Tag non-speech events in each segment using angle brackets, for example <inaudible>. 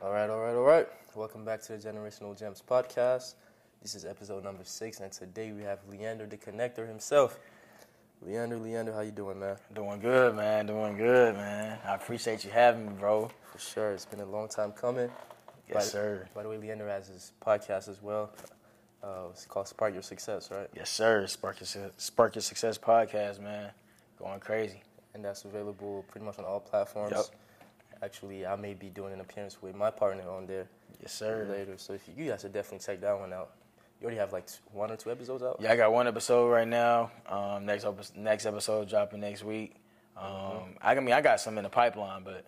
All right, all right, all right. Welcome back to the Generational Gems podcast. This is episode number six, and today we have Leander the Connector himself. Leander, Leander, how you doing, man? Doing good, man. Doing good, man. I appreciate you having me, bro. For sure, it's been a long time coming. Yes, by, sir. By the way, Leander has his podcast as well. Uh, it's called Spark Your Success, right? Yes, sir. Spark Your, Spark Your Success podcast, man. Going crazy. And that's available pretty much on all platforms. Yep. Actually, I may be doing an appearance with my partner on there Yes, sir. later. So if you, you guys should definitely check that one out. You already have like one or two episodes out. Yeah, I got one episode right now. Um, next epi- next episode dropping next week. Um, I mean, I got some in the pipeline, but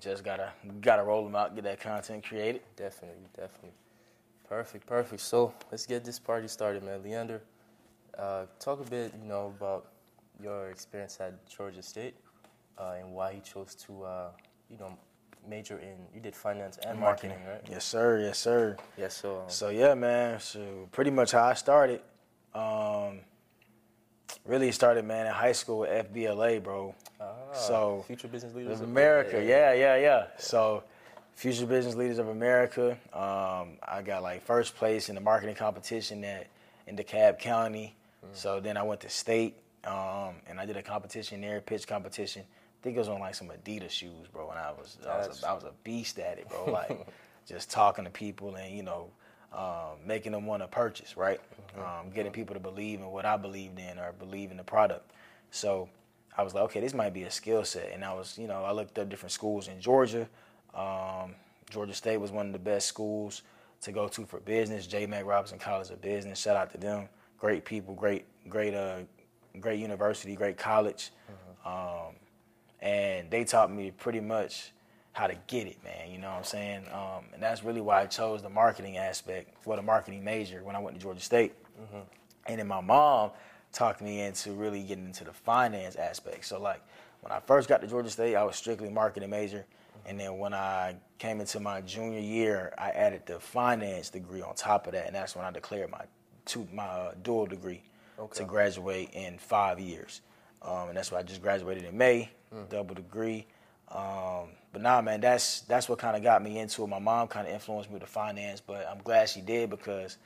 just gotta gotta roll them out, get that content created. Definitely, definitely. Perfect, perfect. So let's get this party started, man. Leander, uh, talk a bit, you know, about your experience at Georgia State uh, and why you chose to, uh, you know, major in. You did finance and marketing, right? Yes, sir. Yes, sir. Yeah. So, um, So yeah, man. So pretty much how I started. Um, really started, man, in high school with FBLA, bro. ah, so, future business leaders of America. Yeah, yeah, yeah. So, Future Business Leaders of America. Um, I got like first place in the marketing competition at in DeKalb County. So then I went to state um, and I did a competition there, pitch competition. I think it was on like some Adidas shoes, bro. And I was I was a, I was a beast at it, bro. Like <laughs> just talking to people and you know um, making them want to purchase, right? Um, getting people to believe in what I believed in or believe in the product. So I was like, okay, this might be a skill set. And I was, you know, I looked up different schools in Georgia. Um, Georgia State was one of the best schools to go to for business. J. Mack Robinson College of Business. Shout out to them. Great people, great, great, uh, great university, great college. Um, and they taught me pretty much how to get it, man. You know what I'm saying? Um, and that's really why I chose the marketing aspect for the marketing major when I went to Georgia State. And then my mom talked me into really getting into the finance aspect. So like when I first got to Georgia State, I was strictly marketing major. And then when I came into my junior year, I added the finance degree on top of that, and that's when I declared my two my uh, dual degree Okay. to graduate in five years. Um, and that's why I just graduated in May, double degree. Um, but nah, man, that's that's what kind of got me into it. My mom kind of influenced me with the finance, but I'm glad she did because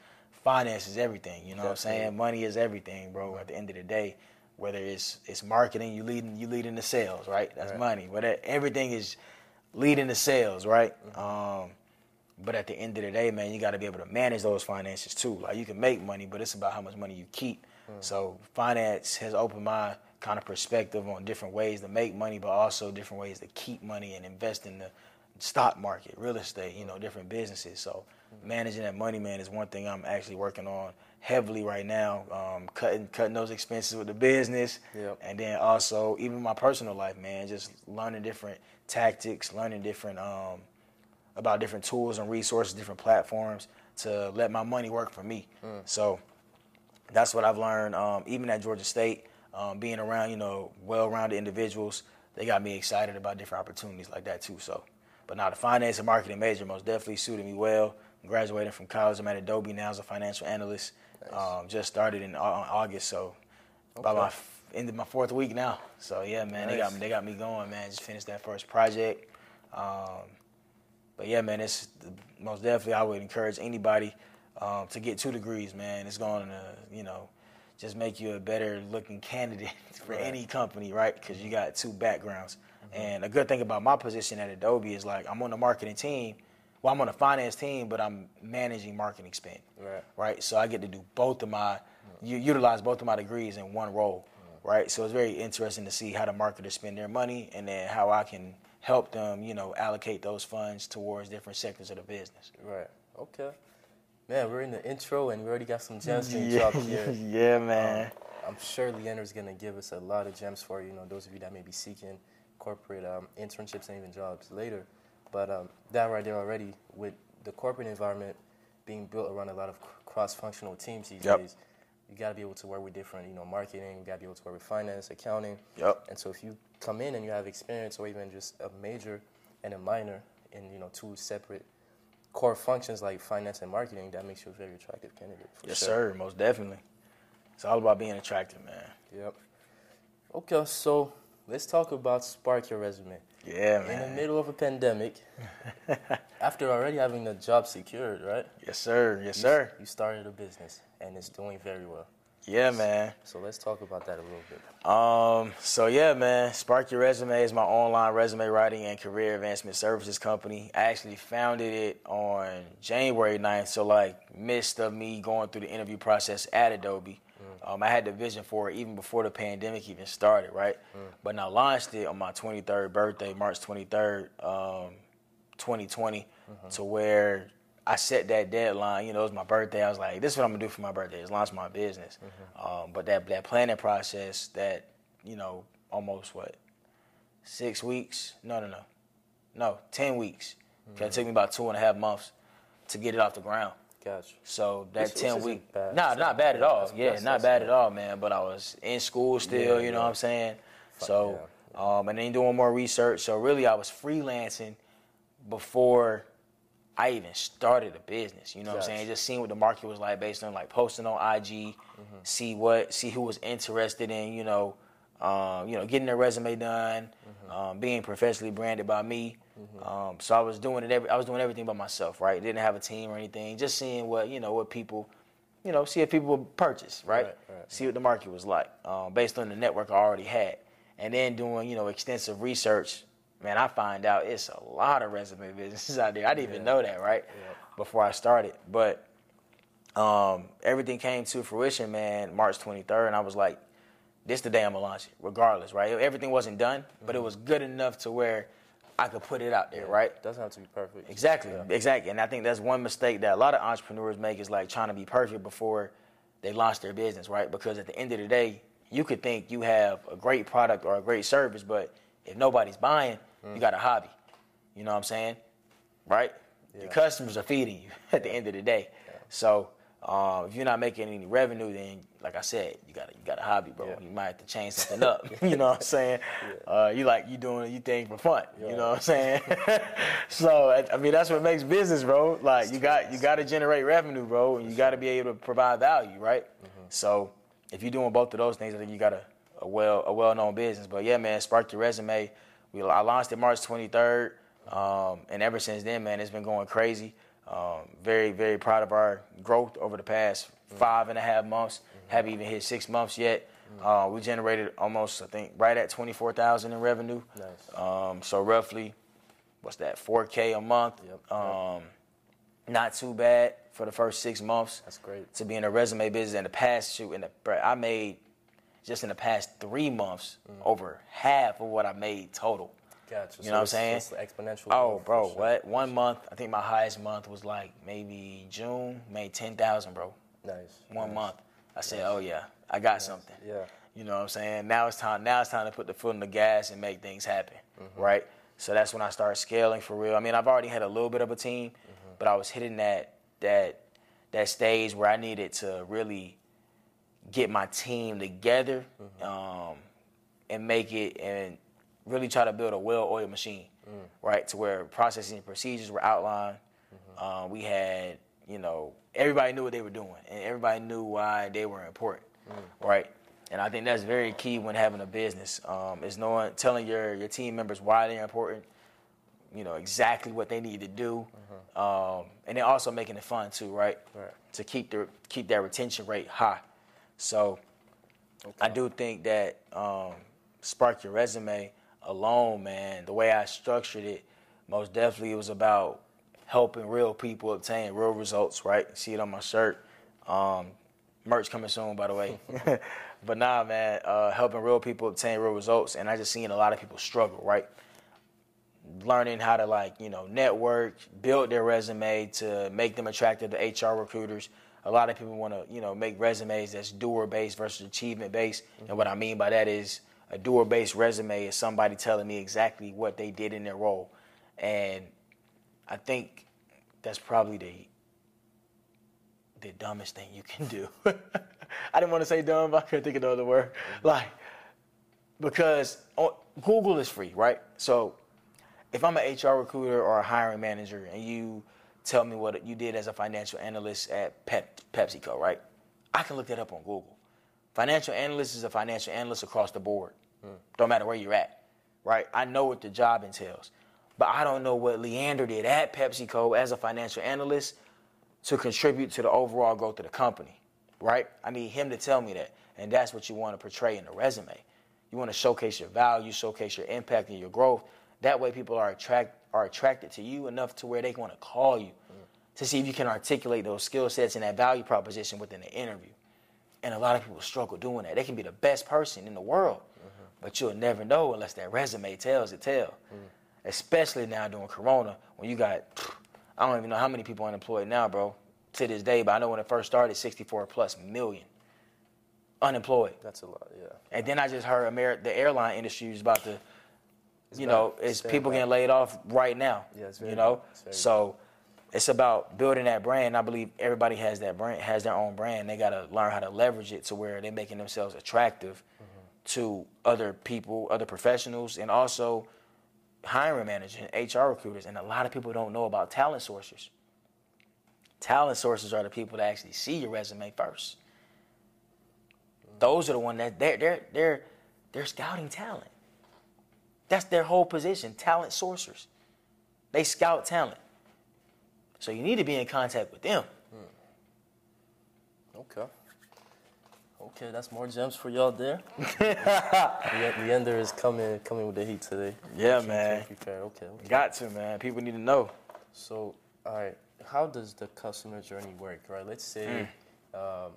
finance is everything. You know what I'm saying? Money is everything, bro. At the end of the day, whether it's it's marketing, you leading you leading the sales, right? That's Right. money. Whether everything is leading the sales, right? Um, but at the end of the day, man, you got to be able to manage those finances too. Like you can make money, but it's about how much money you keep. So finance has opened my kind of perspective on different ways to make money, but also different ways to keep money and invest in the stock market, real estate, you know, different businesses. So managing that money, man, is one thing I'm actually working on heavily right now. Um, cutting cutting those expenses with the business, Yep. and then also even my personal life, man, just learning different tactics, learning different um, about different tools and resources, different platforms to let my money work for me. So that's what I've learned. Um, even at Georgia State, um, being around you know well-rounded individuals, they got me excited about different opportunities like that too. So, but now the finance and marketing major most definitely suited me well. I'm graduating from college. I'm at Adobe now as a financial analyst. Um, just started in August, so my Okay. f- end of my fourth week now. So yeah, man, they got me. They got me going, man. Just finished that first project. Um, but yeah, man, it's the, most definitely I would encourage anybody um, to get two degrees, man. It's going to, you know, just make you a better looking candidate <laughs> for Right. any company, right? Because you got two backgrounds. Mm-hmm. And a good thing about my position at Adobe is like I'm on the marketing team. Well, I'm on the finance team, but I'm managing marketing spend, Right. right? So I get to do both of my, u- utilize both of my degrees in one role, right? So it's very interesting to see how the marketers spend their money and then how I can help them, you know, allocate those funds towards different sectors of the business. Right. Okay. Man, we're in the intro and we already got some gems being dropped here. <laughs> yeah, man. I'm sure Leander's gonna give us a lot of gems for you know those of you that may be seeking corporate um, internships and even jobs later. But um, that right there already with the corporate environment being built around a lot of cross-functional teams these Yep. days, you got to be able to work with different you know marketing. You got to be able to work with finance, accounting. Yep. And so if you come in and you have experience or even just a major and a minor in you know two separate core functions like finance and marketing, that makes you a very attractive candidate. Yes, sure. sir. Most definitely. It's all about being attractive, man. Yep. Okay, so let's talk about Spark Your Resume. Yeah, man. in the middle of a pandemic, <laughs> after already having the job secured, right? Yes, sir. Yes, You- sir. You started a business and it's doing very well. Yeah, man. So let's talk about that a little bit. Um, so yeah, man, Spark Your Resume is my online resume writing and career advancement services company. I actually founded it on January 9th, so like midst of me going through the interview process at Adobe. Um, I had the vision for it even before the pandemic even started, right? But I launched it on my 23rd birthday, March 23rd, um, 2020, to where I set that deadline. You know, it was my birthday. I was like, this is what I'm gonna do for my birthday is launch my business. Um, but that that planning process, that you know, almost what six weeks? No, no, no, no, ten weeks. 'Cause It took me about two and a half months to get it off the ground. Gotcha. So that Which- which ten isn't week, bad. nah, not bad at all. That's- Yeah, that's- not that's bad good. at all, man. But I was in school still. Yeah, you know yeah. what I'm saying? So, um, and then doing more research. So really, I was freelancing before I even started a business. You know what I'm saying? Just seeing what the market was like based on like posting on IG, Mm-hmm. see what, see who was interested in, you know, um, you know, getting their resume done, Mm-hmm. um, being professionally branded by me. Um, so I was doing it. Every, I was doing everything by myself, right? Didn't have a team or anything. Just seeing what you know, what people, you know, see if people would purchase, right? Right, right. See what the market was like, um, based on the network I already had, and then doing you know extensive research. Man, I find out it's a lot of resume businesses <laughs> out there. I didn't even know that, right? Before I started, but um, everything came to fruition, man, March 23rd, and I was like, this the day I'm gonna launch it, regardless, right? Everything wasn't done, but it was good enough to where I could put it out there, right? Doesn't have to be perfect. Exactly, Yeah. exactly. And I think that's one mistake that a lot of entrepreneurs make is like trying to be perfect before they launch their business, right? Because at the end of the day, you could think you have a great product or a great service, but if nobody's buying, Mm. you got a hobby. You know what I'm saying? Right? Yeah. The customers are feeding you <laughs> at the end of the day. So uh, if you're not making any revenue, then like I said, you got you got a hobby, bro. Yeah. You might have to change something up. <laughs> you know what I'm saying? Uh, you like you doing you thing for fun. You know what I'm saying? <laughs> so I- mean that's what makes business, bro. Like you got you got to generate revenue, bro, and you got to be able to provide value, right? Mm-hmm. So if you're doing both of those things, I think you got a, a well a well known business. But yeah, man, spark your resume. We I launched it March 23rd, um, and ever since then, man, it's been going crazy. Um, very very proud of our growth over the past five and a half months. Haven't even hit six months yet. Uh, we generated almost I think right at 24,000 in revenue. Nice. Um, so roughly, what's that? 4K a month. Yep. Um, not too bad for the first six months That's great. to be in a resume business. In the past, shoot, in the I made just in the past three months over half of what I made total. Gotcha. You know what I'm saying? it's exponential. Oh, bro, sure. what? One month, I think my highest month was like maybe June, made ten thousand, bro. Nice. One nice. month. I said, oh yeah, I got something. Yeah. You know what I'm saying? Now it's time. Now it's time to put the foot in the gas and make things happen, Mm-hmm. right? So that's when I started scaling for real. I mean, I've already had a little bit of a team, Mm-hmm. but I was hitting that that that stage where I needed to really get my team together Mm-hmm. um, and make it and really try to build a well-oiled machine, Mm. right? To where processes and procedures were outlined. Mm-hmm. Uh, we had, you know, everybody knew what they were doing, and everybody knew why they were important, Mm. right? And I think that's very key when having a business. Um, is knowing, telling your your team members why they're important. You know exactly what they need to do, um, and then also making it fun too, right? Right. To keep the keep that retention rate high. So I do think that um, Spark Your Resume alone, man, the way I structured it, most definitely it was about helping real people obtain real results, right? See it on my shirt. Um, merch coming soon, by the way. <laughs> but nah, man, uh, helping real people obtain real results. And I just seen a lot of people struggle, right? learning how to like you know network build their resume to make them attractive to hr recruiters a lot of people want to you know make resumes that's doer based versus achievement based and mm-hmm. what i mean by that is a doer based resume is somebody telling me exactly what they did in their role. And i think that's probably the the dumbest thing you can do. <laughs> I didn't want to say dumb but i couldn't think of the other word. Mm-hmm. Like because on, google is free right? So if I'm an HR recruiter or a hiring manager and you tell me what you did as a financial analyst at Pep, PepsiCo, right? I can look that up on Google. Financial analyst is a financial analyst across the board. Don't matter where you're at. right? I know what the job entails, but I don't know what Leander did at PepsiCo as a financial analyst to contribute to the overall growth of the company, right? I need him to tell me that, and that's what you want to portray in the resume. You want to showcase your value, showcase your impact and your growth. That way, people are attract are attracted to you enough to where they want to call you mm. to see if you can articulate those skill sets and that value proposition within the interview. And a lot of people struggle doing that. They can be the best person in the world, mm-hmm. but you'll never know unless that resume tells it tell. Mm. Especially now during Corona, when you got, <sniffs> I don't even know how many people unemployed now, bro, to this day, but I know when it first started, 64 plus million unemployed. That's a lot, yeah. And then I just heard Amer- the airline industry is about to, you know, It's people getting laid off right now. Yeah, it's very you know. It's so it's about building that brand. I believe everybody has that brand, has their own brand. They got to learn how to leverage it to where they're making themselves attractive Mm-hmm. to other people, other professionals, and also hiring managers and HR recruiters. And a lot of people don't know about talent sourcers. Talent sourcers are the people that actually see your resume first. Those are the ones that they're they're they're they're scouting talent. That's their whole position, talent sourcers. They scout talent. So you need to be in contact with them. Okay. Okay, that's more gems for y'all there. Le- <laughs> Leander is coming coming with the heat today. Yeah, Keep- man. keep. Okay, okay. Got to, man. People need to know. So, all right, how does the customer journey work, right? Let's say um,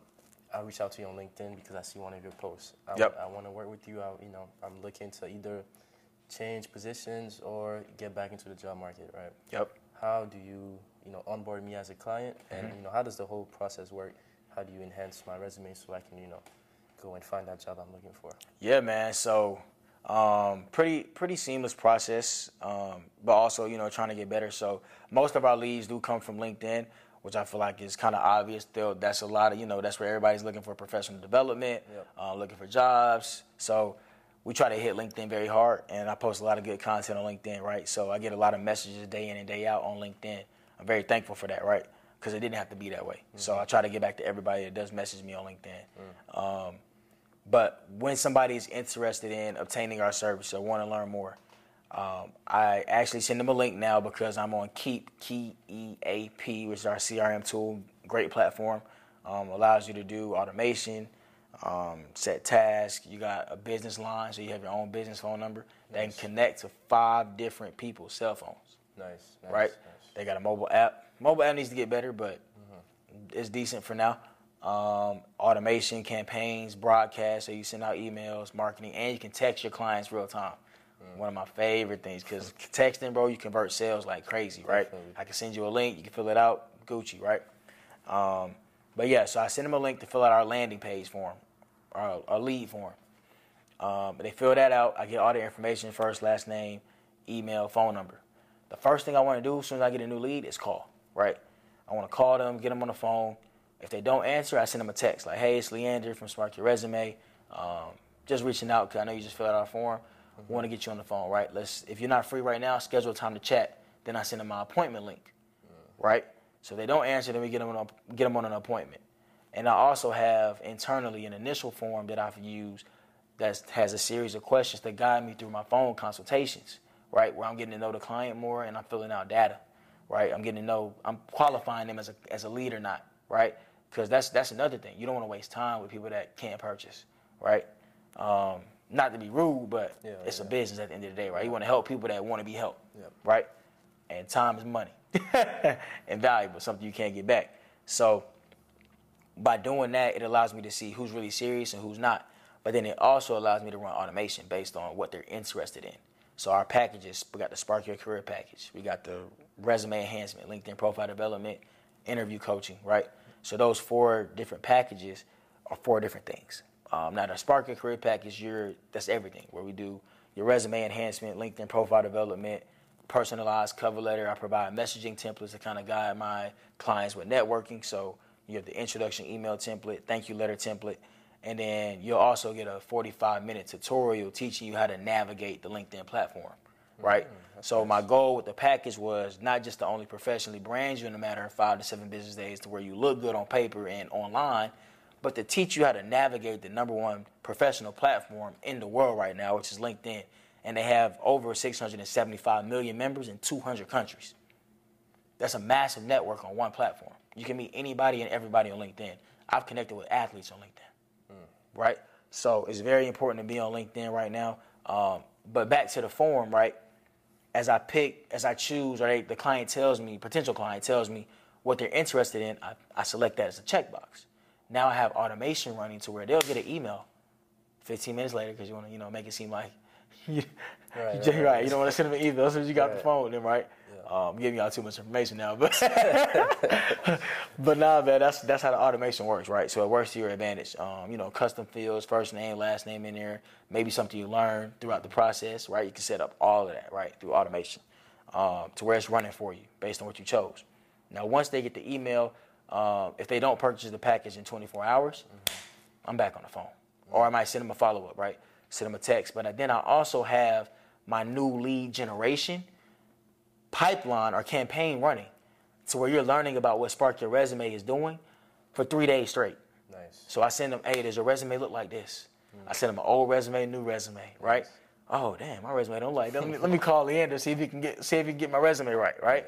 I reach out to you on LinkedIn because I see one of your posts. I, Yep. I want to work with you. I, you know, I'm looking to either change positions or get back into the job market, right? Yep. How do you, you know, onboard me as a client, and you know, how does the whole process work? How do you enhance my resume so I can, you know, go and find that job I'm looking for? Yeah, man. So, um, pretty pretty seamless process, um, but also you know trying to get better. So most of our leads do come from LinkedIn, which I feel like is kind of obvious. Still, that's a lot of you know that's where everybody's looking for professional development, Yep. uh, looking for jobs. So we try to hit LinkedIn very hard, and I post a lot of good content on LinkedIn, right? So I get a lot of messages day in and day out on LinkedIn. I'm very thankful for that, right? Because it didn't have to be that way. So I try to get back to everybody that does message me on LinkedIn. Um, but when somebody is interested in obtaining our service or want to learn more, um, I actually send them a link now because I'm on Keap, Key EAP, which is our CRM tool. Great platform. Um, allows you to do automation, um, set tasks. You got a business line, so you have your own business phone number that can connect to five different people's cell phones Nice, nice right? nice. They got a mobile app. Mobile app needs to get better, but it's decent for now. Um, automation, campaigns, broadcast, so you send out emails, marketing, and you can text your clients real time. One of my favorite things because texting, bro, you convert sales like crazy, right? Definitely. I can send you a link, you can fill it out, Gucci, right? Um, but yeah, so I send them a link to fill out our landing page form, our, our lead form. Um, they fill that out. I get all the information first, last name, email, phone number. The first thing I want to do as soon as I get a new lead is call, right? I want to call them, get them on the phone. If they don't answer, I send them a text like, hey, it's Leander from Spark Your Resume. Um, just reaching out because I know you just filled out our form. Want to get you on the phone, right? Let's. If you're not free right now, schedule a time to chat. Then I send them my appointment link, right? So if they don't answer, then we get them on a, get them on an appointment. And I also have internally an initial form that I've used that has a series of questions that guide me through my phone consultations, right? Where I'm getting to know the client more and I'm filling out data, right? I'm getting to know, I'm qualifying them as a, as a lead or not, right? Because that's, that's another thing. You don't want to waste time with people that can't purchase, right? Um, not to be rude, but Yeah, it's a business at the end of the day, right? You want to help people that want to be helped, right? And time is money <laughs> and valuable, something you can't get back. So by doing that, it allows me to see who's really serious and who's not. But then it also allows me to run automation based on what they're interested in. So our packages, we got the Spark Your Career package, we got the resume enhancement, LinkedIn profile development, interview coaching, right? So those four different packages are four different things. Um, now the Spark Your Career package, you're, that's everything, where we do your resume enhancement, LinkedIn profile development, personalized cover letter. I provide messaging templates to kind of guide my clients with networking. So you have the introduction email template, thank you letter template, and then you'll also get a 45 minute tutorial teaching you how to navigate the LinkedIn platform, mm-hmm. right? so my goal with the package was not just to only professionally brand you in a matter of five to seven business days to where you look good on paper and online, but to teach you how to navigate the number one professional platform in the world right now, which is LinkedIn, and they have over 675 million members in 200 countries. That's a massive network on one platform. You can meet anybody and everybody on LinkedIn. I've connected with athletes on LinkedIn, right? So it's very important to be on LinkedIn right now. Um, but back to the form, right? As I pick, as I choose, or they, the client tells me, potential client tells me what they're interested in, I, I select that as a checkbox. Now I have automation running to where they'll get an email 15 minutes later because you want to, you know, make it seem like <laughs> you, Right, you, right, right, right. You don't want to send them an email as soon as you got the phone with them, right? Um, giving y'all too much information now, but <laughs> but nah, man, that's that's how the automation works, right? So it works to your advantage. Um, you know, custom fields, first name, last name in there, maybe something you learn throughout the process, right? You can set up all of that, right, through automation, um, to where it's running for you based on what you chose. Now, once they get the email, um, if they don't purchase the package in 24 hours, I'm back on the phone. Or I might send them a follow up, right? Send them a text. But then I also have my new lead generation pipeline or campaign running to where you're learning about what Spark Your Resume is doing for three days straight. Nice. So I send them, hey, does your resume look like this? Hmm. I send them an old resume, new resume, right? Oh, damn, my resume don't like that. Let me, let me call Leander, see if he can get see if he can get my resume right, right?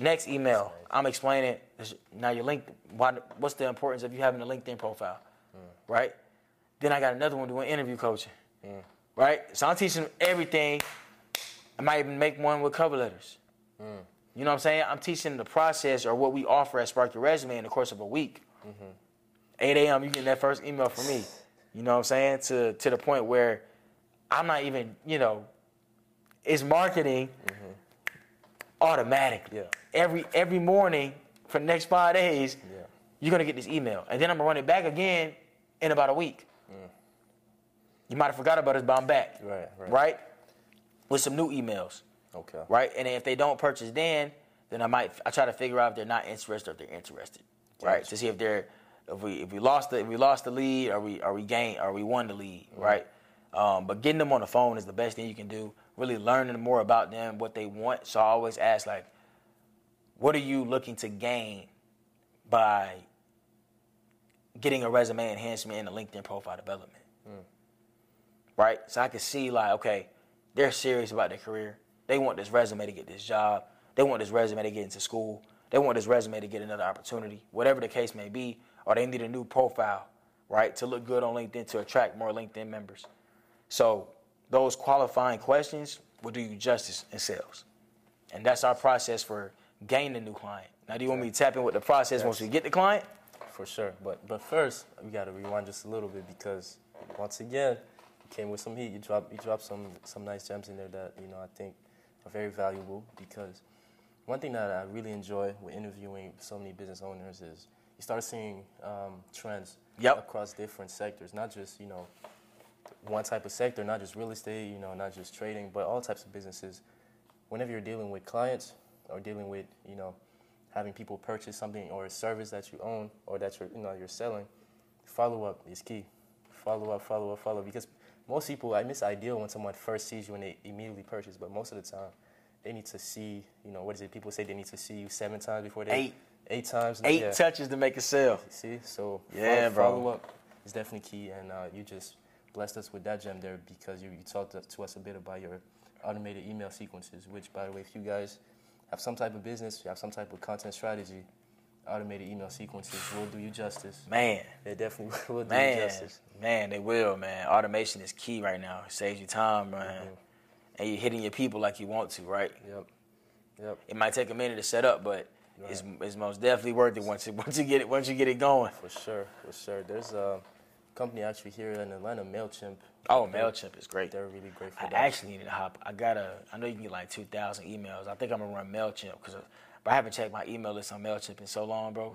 Next email, I'm explaining now your link. Why, what's the importance of you having a LinkedIn profile, hmm. right? Then I got another one doing interview coaching, hmm. right? So I'm teaching them everything. I might even make one with cover letters. Mm. You know what I'm saying? I'm teaching the process or what we offer at Spark Your Resume in the course of a week. Mm-hmm. 8 a.m. You get that first email from me. You know what I'm saying? To to the point where I'm not even, you know, it's marketing mm-hmm. automatically. Yeah. Every every morning for the next five days, Yeah. you're gonna get this email, and then I'm gonna run it back again in about a week. Mm. You might have forgot about us, but I'm back. Right, right. Right. With some new emails Okay. right? And if they don't purchase then, then I might I try to figure out if they're not interested or if they're interested, right? Gotcha. To see if they're if we if we lost the if we lost the lead or we or we gained or we won the lead, right? Um, but getting them on the phone is the best thing you can do. Really learning more about them, what they want. So I always ask like, what are you looking to gain by getting a resume enhancement and a LinkedIn profile development? right? So I can see like, okay, they're serious about their career. They want this resume to get this job. They want this resume to get into school. They want this resume to get another opportunity, whatever the case may be, or they need a new profile, right, to look good on LinkedIn to attract more LinkedIn members. So those qualifying questions will do you justice in sales. And that's our process for gaining a new client. Now, do you want me to tap in with the process once we get the client? For sure. But but first, we got to rewind just a little bit because once again, came with some heat. You dropped you dropped some some nice gems in there that you know I think are very valuable because one thing that I really enjoy with interviewing so many business owners is you start seeing um, trends Yep. across different sectors, not just you know one type of sector, not just real estate, you know, not just trading, but all types of businesses. Whenever you're dealing with clients or dealing with, you know, having people purchase something or a service that you own or that you're, you know, you're selling, follow up is key. Follow up, follow up, follow up. Because most people, I miss ideal when someone first sees you and they immediately purchase, but most of the time, they need to see, you know, what is it? People say they need to see you seven times before they. Eight. Eight times. Eight yeah. touches to make a sale. See, so Yeah, follow, bro. follow up is definitely key, and uh, you just blessed us with that gem there because you, you talked to us a bit about your automated email sequences. Which, by the way, if you guys have some type of business, you have some type of content strategy, automated email sequences will do you justice. Man, They definitely <laughs> will do you Man, justice. man, they will, man. Automation is key right now. It saves you time, man. Mm-hmm. And you're hitting your people like you want to, right? Yep, yep, It might take a minute to set up, but it's, it's most definitely worth it once you <laughs> once you get it once you get it going. for sure, for sure. There's a company actually here in Atlanta, Mailchimp. Oh, Mailchimp is great. They're really great for that. I that. actually need to hop. I gotta. I know you can get like two thousand emails. I think I'm gonna run Mailchimp because, but I haven't checked my email list on Mailchimp in so long, bro.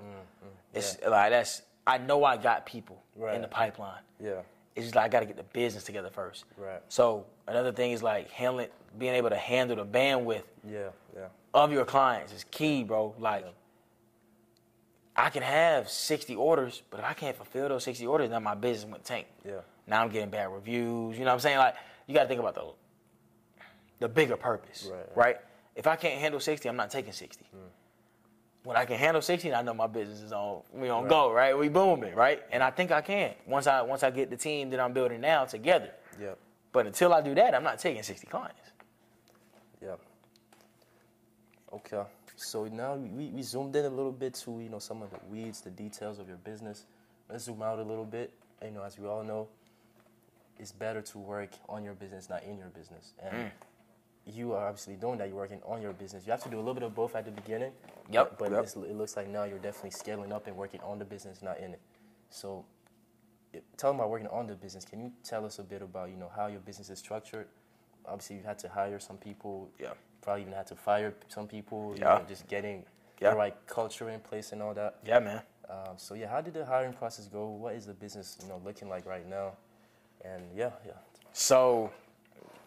It's like that's. I know I got people in Mm, the pipeline. yeah, It's just like I got to get the business together first. Right. So another thing is like handling, being able to handle the bandwidth yeah, yeah. of your clients is key, bro. Like, I can have 60 orders, but if I can't fulfill those 60 orders, then my business went tank. Yeah. Now I'm getting bad reviews. You know what I'm saying? Like, you got to think about the the bigger purpose, Right, right. If I can't handle 60, I'm not taking 60. Hmm. When I can handle 60, I know my business is on we on Right. go, right? We booming, right? And I think I can once I once I get the team that I'm building now together Yep. But until I do that, I'm not taking 60 clients. Yeah. Okay. So now we, we zoomed in a little bit to you know some of the weeds, the details of your business. Let's zoom out a little bit. You know, as we all know, it's better to work on your business, not in your business. And mm. you are obviously doing that. You're working on your business. You have to do a little bit of both at the beginning. Yep, But yep. it looks like now you're definitely scaling up and working on the business, not in it. So, tell them about working on the business. Can you tell us a bit about you know how your business is structured? Obviously, you had to hire some people. Yeah. Probably even had to fire some people. You Yeah. know, just getting Yeah. the right culture in place and all that. Yeah, man. Um, so yeah, how did the hiring process go? What is the business you know looking like right now? And yeah, yeah. So,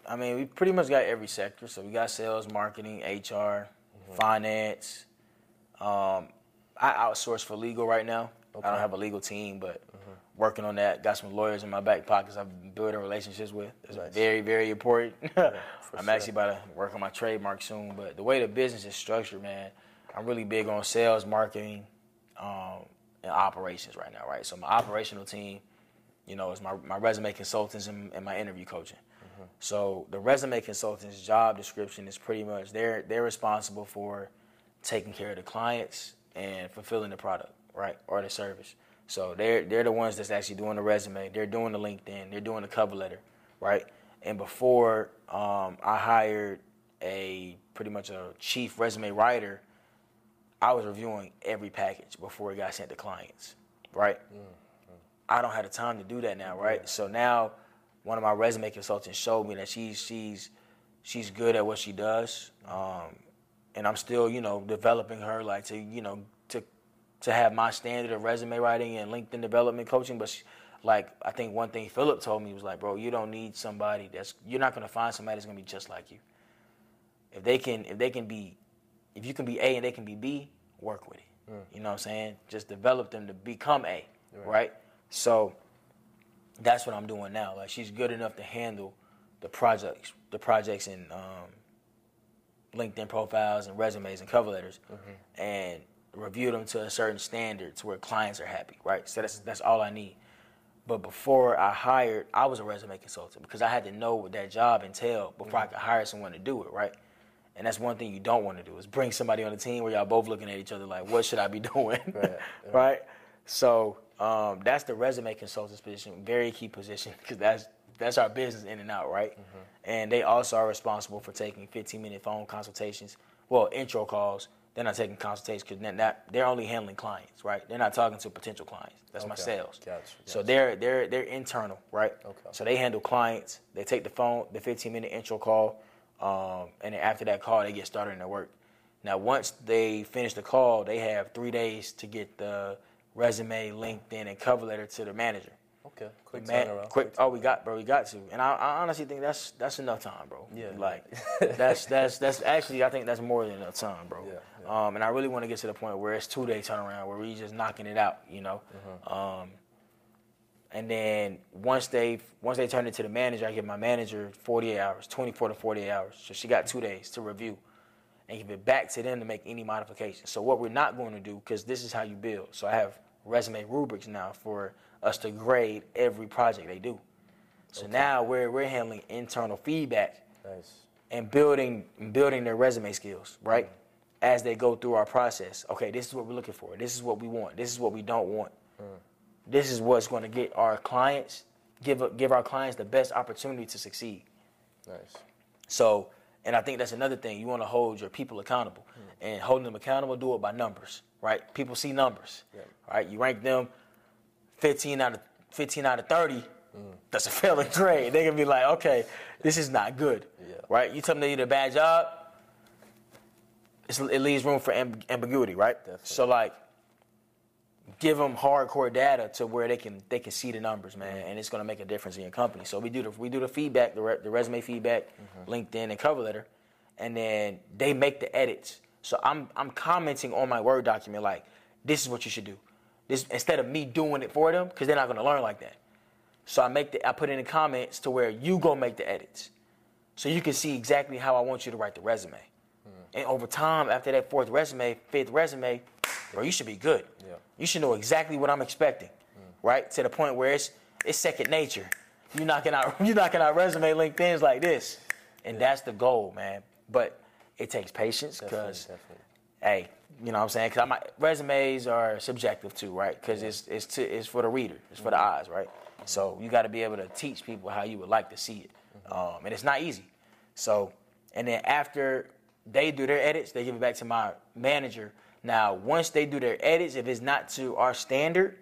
I mean, we pretty much got every sector. So we got sales, marketing, HR, finance. Um, I outsource for legal right now. I don't have a legal team, but working on that. Got some lawyers in my back pockets I've been building relationships with. It's Nice. very, very important. <laughs> for I'm sure. actually about to work on my trademark soon. But the way the business is structured, man, I'm really big on sales, marketing, um, and operations right now, right? So my operational team, you know, is my, my resume consultants and, and my interview coaching. So the resume consultant's job description is pretty much they're they're responsible for taking care of the clients and fulfilling the product, right, or the service. So they're they're the ones that's actually doing the resume. They're doing the LinkedIn. They're doing the cover letter, right? And before um, I hired a pretty much a chief resume writer, I was reviewing every package before it got sent to clients, right? I don't have the time to do that now, right? So now, one of my resume consultants showed me that she's she's she's good at what she does, um, and I'm still you know developing her like to you know to have my standard of resume writing and LinkedIn development coaching. But she, like I think one thing Philip told me was like, bro, you don't need somebody that's you're not gonna find somebody that's gonna be just like you. If they can if they can be if you can be A and they can be B, work with it. You know what I'm saying? Just develop them to become A, right? So that's what I'm doing now. Like she's good enough to handle the projects, the projects and um, LinkedIn profiles and resumes and cover letters, and review them to a certain standard to where clients are happy, right? So that's that's all I need. But before I hired, I was a resume consultant because I had to know what that job entailed before I could hire someone to do it, right? And that's one thing you don't want to do is bring somebody on the team where y'all both looking at each other like, what should I be <laughs> doing? Right, <laughs> right? So um, that's the resume consultant's position, very key position <laughs> because that's that's our business in and out, right? And they also are responsible for taking 15 minute phone consultations, well, intro calls. They're not taking consultations because they're, not- they're only handling clients, right? They're not talking to potential clients. That's my sales. Gotcha, So gotcha. they're they're they're internal, right? Okay. So they handle clients. They take the phone, the 15 minute intro call, um, and then after that call, they get started in their work. Now, once they finish the call, they have three days to get the resume, LinkedIn, and cover letter to the manager. Okay. Quick Man, turnaround. quick. Oh, we got, bro. We got to. And I, I honestly think that's that's enough time, bro. Yeah. Like, <laughs> that's that's that's actually I think that's more than enough time, bro. Yeah, Um, and I really want to get to the point where it's two day turnaround, where we just knocking it out, you know. Mm-hmm. Um, and then once they once they turn it to the manager, I give my manager 48 hours, 24 to 48 hours. So she got two days to review and give it back to them to make any modifications. So what we're not going to do, because this is how you build. So I have resume rubrics now for us to grade every project they do. So now we're we're handling internal feedback Nice. and building building their resume skills, right? Mm-hmm. As they go through our process. Okay, this is what we're looking for. This is what we want. This is what we don't want. Mm. This is what's going to get our clients give give our clients the best opportunity to succeed. Nice. So, and I think that's another thing. You want to hold your people accountable, mm. and holding them accountable, do it by numbers, right? People see numbers, Yeah. right? You rank them 15 out of 15 out of 30. That's a failing <laughs> grade. They're gonna be like, okay, this is not good, Yeah. right? You tell them they did a bad job. It leaves room for amb- ambiguity, right? Definitely. So like, give them hardcore data to where they can they can see the numbers, man, and it's gonna make a difference in your company. So we do the we do the feedback, the, re, the resume feedback, mm-hmm. LinkedIn and cover letter, and then they make the edits. So I'm I'm commenting on my Word document like, this is what you should do. This instead of me doing it for them because they're not gonna learn like that. So I make the I put in the comments to where you go make the edits, so you can see exactly how I want you to write the resume. Hmm. And over time, after that fourth resume, fifth resume, bro, you should be good. Yeah. You should know exactly what I'm expecting, hmm. right? To the point where it's it's second nature. You're knocking out <laughs> you're knocking out resume LinkedIn's like this, and that's the goal, man. But it takes patience because hey, you know what I'm saying? Because my resumes are subjective too, right? Because it's it's to, it's for the reader, it's for the mm-hmm. eyes, right? So you got to be able to teach people how you would like to see it, mm-hmm. um, and it's not easy. So, and then after they do their edits, they give it back to my manager. Now, once they do their edits, if it's not to our standard,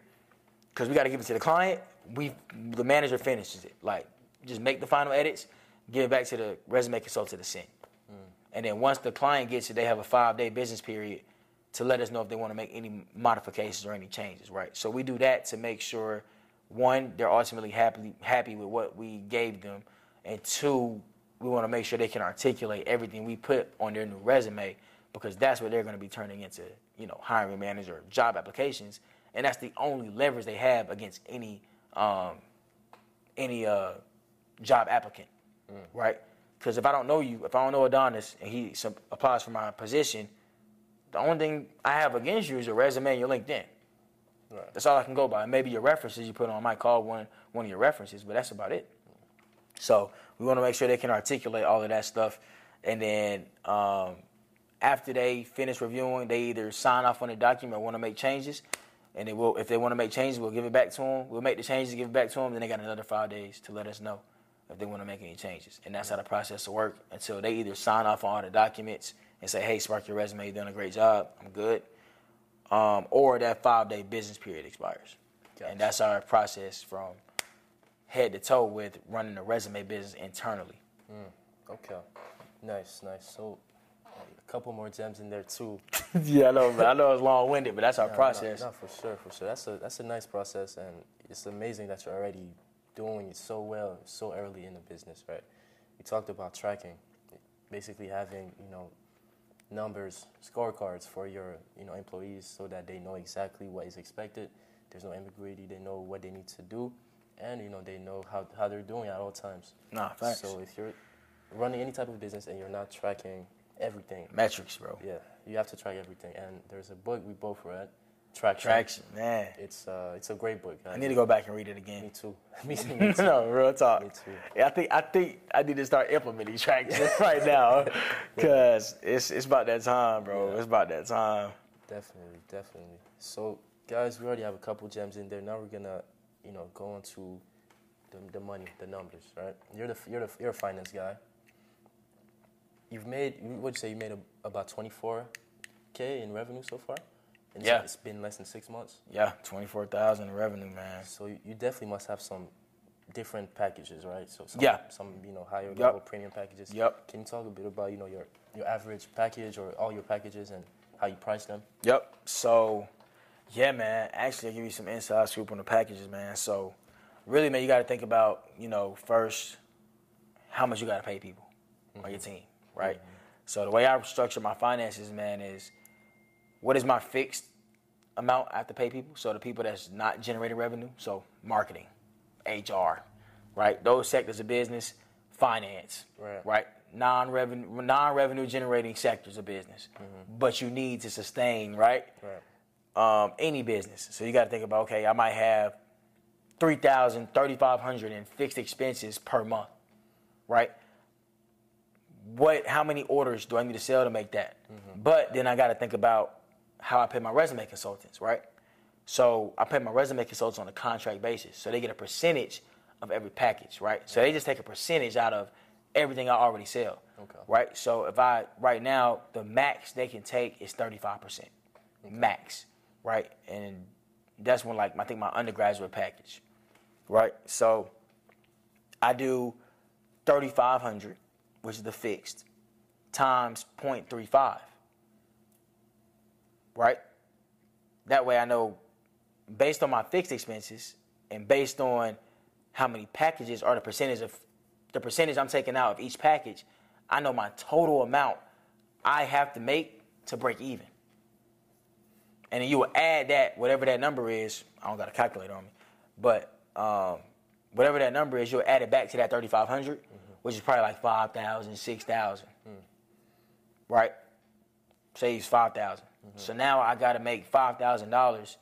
because we got to give it to the client, we the manager finishes it. Like, just make the final edits, give it back to the resume consultant to send. Mm. And then once the client gets it, they have a five day business period to let us know if they want to make any modifications or any changes, right? So we do that to make sure one, they're ultimately happy happy with what we gave them, and two, we want to make sure they can articulate everything we put on their new resume because that's what they're going to be turning into, you know, hiring manager job applications, and that's the only leverage they have against any um, any uh, job applicant, right? Because if I don't know you, if I don't know Adonis and he some, applies for my position, the only thing I have against you is your resume and your LinkedIn. Right. That's all I can go by. Maybe your references you put on, I might call one one of your references, but that's about it. So we want to make sure they can articulate all of that stuff, and then um, after they finish reviewing, they either sign off on the document or want to make changes, and they will. If they want to make changes, we'll give it back to them. We'll make the changes, give it back to them. Then they got another five days to let us know if they want to make any changes, and that's how the process will work until they either sign off on all the documents and say, "Hey, spark your resume, you're doing a great job, I'm good," um, or that five day business period expires, Gotcha. and that's our process from head to toe with running a resume business internally. Okay. Nice, nice. So, a couple more gems in there too. <laughs> yeah, I know, man. I know it's long winded, but that's our No, no, process. No, for sure, for sure. That's a that's a nice process, and it's amazing that you're already doing it so well so early in the business, right? We talked about tracking, basically having you know numbers, scorecards for your you know employees, so that they know exactly what is expected. There's no ambiguity. They know what they need to do, and you know they know how how they're doing at all times. Nah, facts. So if you're running any type of business and you're not tracking everything, Metrics, bro. yeah, you have to track everything. And there's a book we both read, Traction. Traction, man. It's uh, it's a great book. I need to go back and read it again. Me too. <laughs> me, <laughs> me too. no, real talk. Me too. Yeah, I think I think I need to start implementing traction <laughs> right now, cause it's it's about that time, bro. Yeah. It's about that time. Definitely, definitely. So, guys, we already have a couple gems in there. Now we're gonna, you know, go into the, the money, the numbers, right? You're the you're the you're a finance guy. You've made what'd you say? You made a, about 24k in revenue so far. And Yeah. It's been less than six months. Yeah, twenty four thousand revenue, man. So you, definitely must have some different packages, right? So some, Yeah. some you know higher Yep. level premium packages. Yep. Can you talk a bit about you know your your average package or all your packages and how you price them? Yep. So, yeah, man. Actually, I'll give you some inside scoop on the packages, man. So, really, man, you got to think about, you know, first, how much you got to pay people on your mm-hmm. team, right? Mm-hmm. So, the way I structure my finances, man, is what is my fixed amount I have to pay people? So, the people that's not generating revenue, so marketing, HR, right? Those sectors of business, finance, Right. right? Non-revenue, non-revenue generating sectors of business, but you need to sustain, right? Right. um, any business. So you got to think about, okay, I might have 3,000, 3,500 in fixed expenses per month, right? What, how many orders do I need to sell to make that? But then I got to think about how I pay my resume consultants, right? So I pay my resume consultants on a contract basis. So they get a percentage of every package, right? So they just take a percentage out of everything I already sell, Okay. right? So if I, right now, the max they can take is 35%, max, right? And that's when, like, I think my undergraduate package, right? So I do 3,500, which is the fixed, times 0.35, right? That way I know based on my fixed expenses and based on how many packages are the percentage of the percentage I'm taking out of each package, I know my total amount I have to make to break even. And then you will add that, whatever that number is, I don't got a calculator on me, but um, whatever that number is, you'll add it back to that 3,500, mm-hmm. which is probably like 5,000, 6,000, mm. right? Saves 5,000. Mm-hmm. So now I got to make five thousand dollars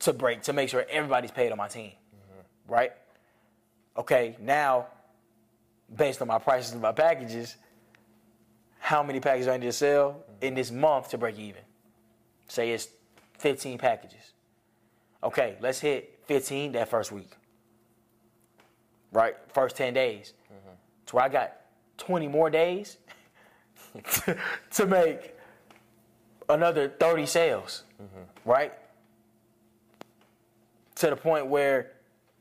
to break to make sure everybody's paid on my team, mm-hmm. right? Okay, now based on my prices and my packages, how many packages I need to sell mm-hmm. in this month to break even? Say it's fifteen packages. Okay, let's hit fifteen that first week, right? First ten days, mm-hmm. so I got twenty more days <laughs> to make another 30 sales. Mm-hmm. Right? To the point where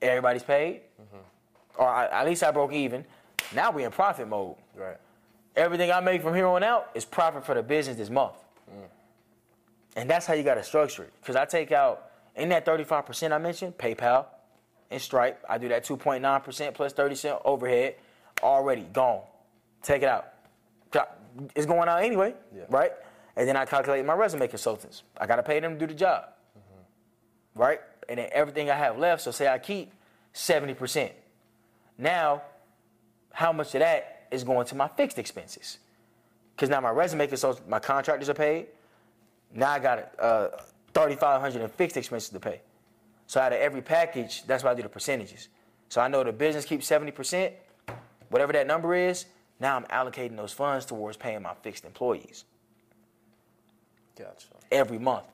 everybody's paid, mm-hmm. or I, at least I broke even. Now we're in profit mode. Right. Everything I make from here on out is profit for the business this month. Mm. And that's how you got to structure it. Because I take out, in that 35% I mentioned, PayPal and Stripe, I do that 2.9% plus 30 cent overhead, already gone. Take it out. It's going out anyway, Yeah. right? And then I calculate my resume consultants. I got to pay them to do the job, right? And then everything I have left, so say I keep 70%. Now, how much of that is going to my fixed expenses? Because now my resume consultant, my contractors are paid. Now I got uh, 3,500 in fixed expenses to pay. So out of every package, that's why I do the percentages. So I know the business keeps 70%, whatever that number is. Now I'm allocating those funds towards paying my fixed employees Gotcha. every month.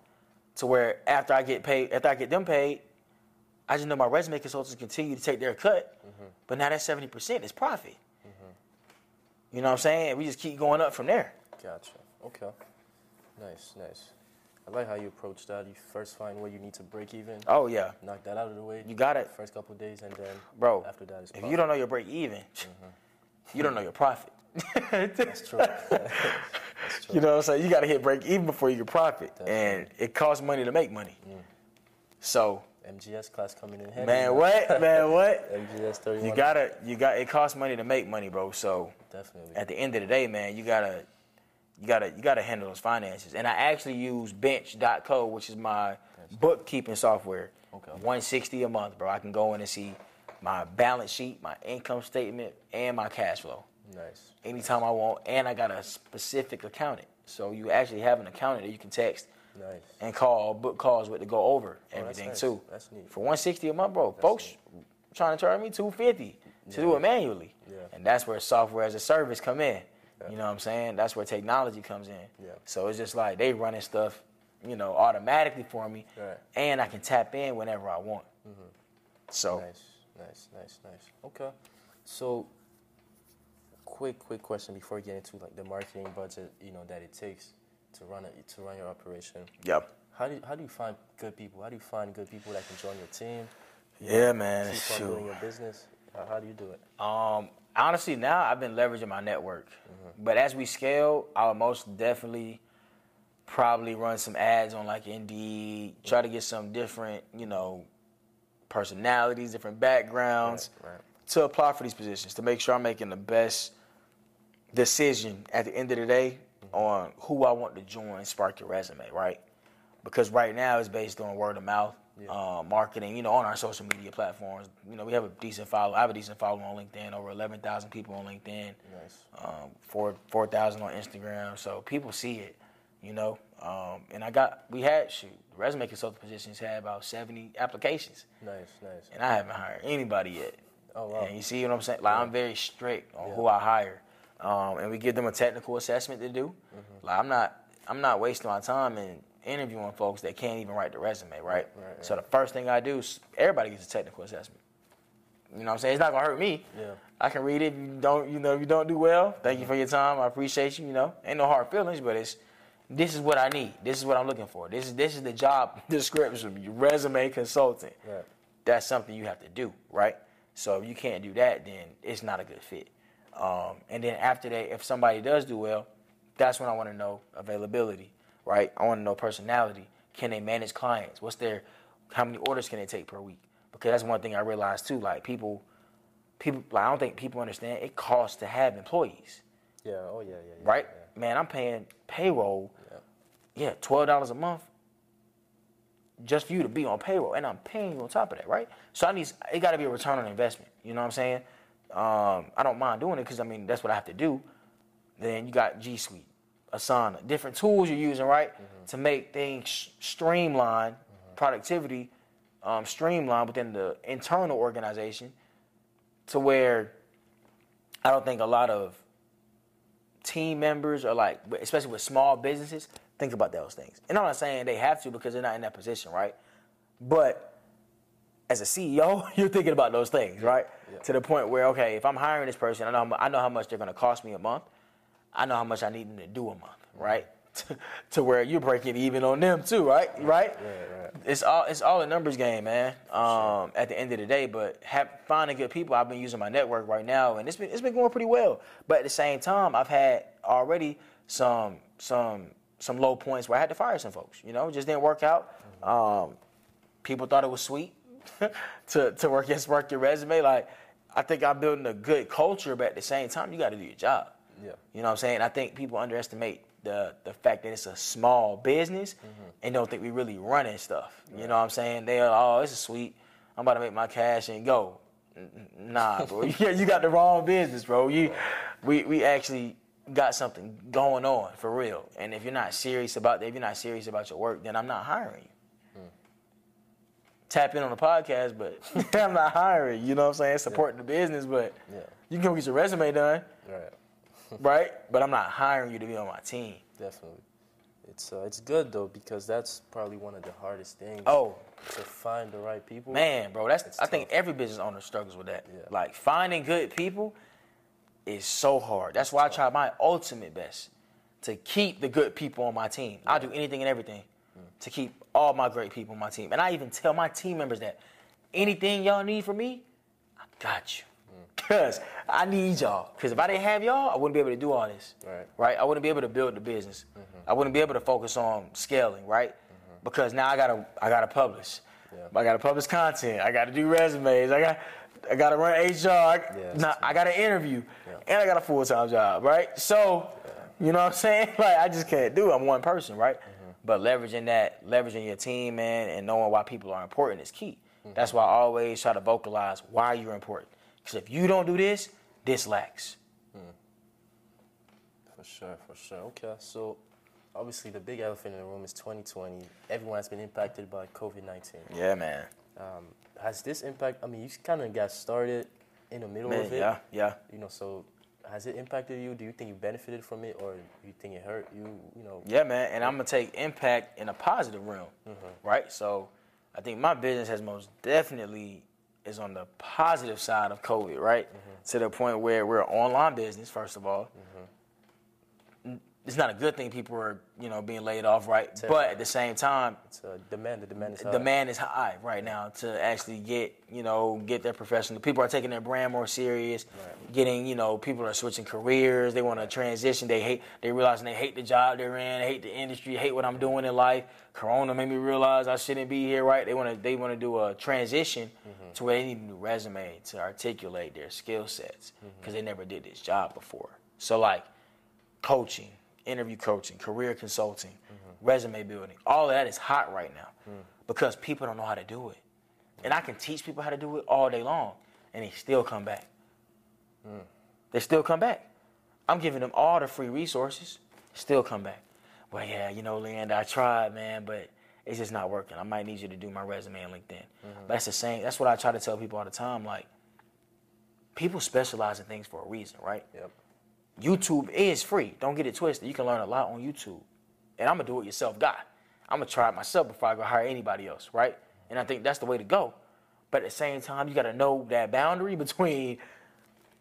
To where after I get paid, after I get them paid, I just know my resume consultants continue to take their cut. Mm-hmm. But now that 70% is profit. Mm-hmm. You know what I'm saying? We just keep going up from there. Gotcha. Okay. Nice, nice. I like how you approach that. You first find where you need to break even, Oh yeah. knock that out of the way. You got it. First couple days, and then Bro, after that is if you don't know your break even, mm-hmm. you don't know your profit. That's true. <laughs> That's true. You know what I'm saying? You got to hit break even before you can profit, and it costs money to make money. Mm. So, MGS class coming in handy. man, what, <laughs> man, what? MGS 31. You gotta, you got. It costs money to make money, bro. So, Definitely. at the end of the day, man, you gotta, you gotta, you gotta handle those finances. And I actually use Bench.co, which is my bookkeeping software. Okay. 160 a month, bro. I can go in and see my balance sheet, my income statement, and my cash flow. Nice. anytime I want, and I got a specific accountant. So you actually have an accountant that you can text Nice. and call, book calls with to go over that's everything nice. too. That's neat. For 160 a month, bro. Folks trying to charge me 250 to do it manually. Yeah. And that's where software as a service come in. You know what I'm saying? That's where technology comes in. Yeah. So it's just like they running stuff, you know, automatically for me, Right. Mm-hmm. and I can tap in whenever I want. So Nice, nice, nice, nice. Okay. So, quick, quick question before we get into like the marketing budget, you know, that it takes to run it to run your operation. yep. How do you, how do you find good people? How do you find good people that can join your team? Yeah, man. Keep on doing your business. How, how do you do it? Um, honestly, now I've been leveraging my network, but as we scale, I'll most definitely probably run some ads on like Indeed, try to get some different, you know, personalities, different backgrounds Right, right. to apply for these positions to make sure I'm making the best decision at the end of the day on who I want to join Spark Your Resume, right? Because right now it's based on word of mouth, Yeah. uh, marketing, you know, on our social media platforms. You know, we have a decent follow. I have a decent following on LinkedIn, over 11,000 people on LinkedIn, Nice. um, 4 4,000 on Instagram. So people see it, you know. Um, and I got, we had, shoot, the resume consultant positions had about 70 applications Nice, nice. and I haven't hired anybody yet. Oh, wow. And you see what I'm saying? Like I'm very strict on Yeah. who I hire, um, and we give them a technical assessment to do. Mm-hmm. Like I'm not, I'm not wasting my time in interviewing folks that can't even write the resume, right? right, So the first thing I do is everybody gets a technical assessment. You know what I'm saying? It's not gonna hurt me. Yeah. I can read it. You don't, you know, you don't do well, thank you for your time. I appreciate you. You know, ain't no hard feelings, but it's this is what I need. This is what I'm looking for. This is this is the job <laughs> description. Your resume consultant Right. that's something you have to do, right? So if you can't do that, then it's not a good fit. Um, and then after that, if somebody does do well, that's when I want to know availability, right? I want to know personality. Can they manage clients? What's their, how many orders can they take per week? Because that's one thing I realized too. Like people, people, like I don't think people understand it costs to have employees, Yeah. Oh, yeah, yeah. yeah right? Yeah. Man, I'm paying payroll, Yeah. yeah, twelve dollars a month just for you to be on payroll, and I'm paying you on top of that, right? So I need it got to be a return on investment. You know what I'm saying? Um, I don't mind doing it because I mean that's what I have to do. Then you got G Suite, Asana, different tools you're using, right, to make things streamline, productivity, um, streamline within the internal organization to where I don't think a lot of team members or like, especially with small businesses, think about those things. And I'm not saying they have to because they're not in that position, right? But as a CEO, <laughs> you're thinking about those things, right? Yeah. To the point where, okay, if I'm hiring this person, I know, how I know how much they're going to cost me a month. I know how much I need them to do a month, right? <laughs> to where you're breaking even on them too, right? Right? Right, right. It's all it's all a numbers game, man. Um, At the end of the day, but have, finding good people. I've been using my network right now, and it's been it's been going pretty well. But at the same time, I've had already some some some low points where I had to fire some folks. You know, just didn't work out. Um, people thought it was sweet <laughs> to to work yes work your resume. Like I think I'm building a good culture, but at the same time, you got to do your job. Yeah. You know what I'm saying? I think people underestimate the the fact that it's a small business mm-hmm. and don't think we really running stuff. You know what I'm saying? They are, oh, this is sweet. I'm about to make my cash and go. Nah, bro. <laughs> you, you got the wrong business, bro. You, we, we actually got something going on for real. And if you're not serious about that, if you're not serious about your work, then I'm not hiring you. Tap in on the podcast, but <laughs> I'm not hiring. you. Know what I'm saying? Supporting the business, but Yeah. you can go get your resume done Right. <laughs> right? But I'm not hiring you to be on my team. Definitely. It's uh, it's good though because that's probably one of the hardest things. Oh, To find the right people. man, bro, that's It's I think every business owner struggles with that. Yeah. Like finding good people is so hard. That's why I try my ultimate best to keep the good people on my team. I'll do anything and everything. To keep all my great people on my team. And I even tell my team members that anything y'all need from me, I got you. Mm. Cause I need y'all. Cause if I didn't have y'all, I wouldn't be able to do all this. Right. Mm-hmm. Right. I wouldn't be able to build the business. I wouldn't be able to focus on scaling. Right. Because now I gotta I gotta publish. Yeah. I gotta publish content. I gotta do resumes. I got I gotta run HR. I, Yeah, nah, I gotta interview. Yeah. And I got a full time job. Right. So you know what I'm saying? <laughs> Like I just can't do it. I'm one person. Right. Mm-hmm. But leveraging that, leveraging your team, man, and knowing why people are important is key. Mm-hmm. That's why I always try to vocalize why you're important. Because if you don't do this, this lacks. For sure, for sure. Okay, so obviously the big elephant in the room is 2020. Everyone has been impacted by COVID 19. Yeah, man. Um, has this impact? I mean, you kind of got started in the middle Man, of it. yeah, yeah. You know, so has it impacted you? Do you think you benefited from it, or do you think it hurt you? You know. Yeah, man. And I'm gonna take impact in a positive realm, mm-hmm. right? So, I think my business has most definitely is on the positive side of COVID, right? Mm-hmm. To the point where we're an online business, first of all. N- It's not a good thing people are, you know, being laid off, right? But at the same time, It's uh, demand. The demand is high. demand is high right now to actually get you know get their professional people are taking their brand more serious getting you know people are switching careers they want to transition they hate they realizing they hate the job they're in they hate the industry hate what i'm doing in life corona made me realize i shouldn't be here right they want to they want to do a transition to where they need a new resume to articulate their skill sets because they never did this job before so like coaching, interview coaching, career consulting, resume building. All that is hot right now because people don't know how to do it. And I can teach people how to do it all day long, and they still come back. They still come back. I'm giving them all the free resources, still come back. Well, yeah, you know, Leander, I tried, man, but it's just not working. I might need you to do my resume and LinkedIn. But that's the same. That's what I try to tell people all the time. Like, people specialize in things for a reason, right? Yep. YouTube is free. Don't get it twisted. You can learn a lot on YouTube. And I'm a do it yourself guy. I'm gonna try it myself before I go hire anybody else, right? And I think that's the way to go. But at the same time, you gotta know that boundary <laughs> between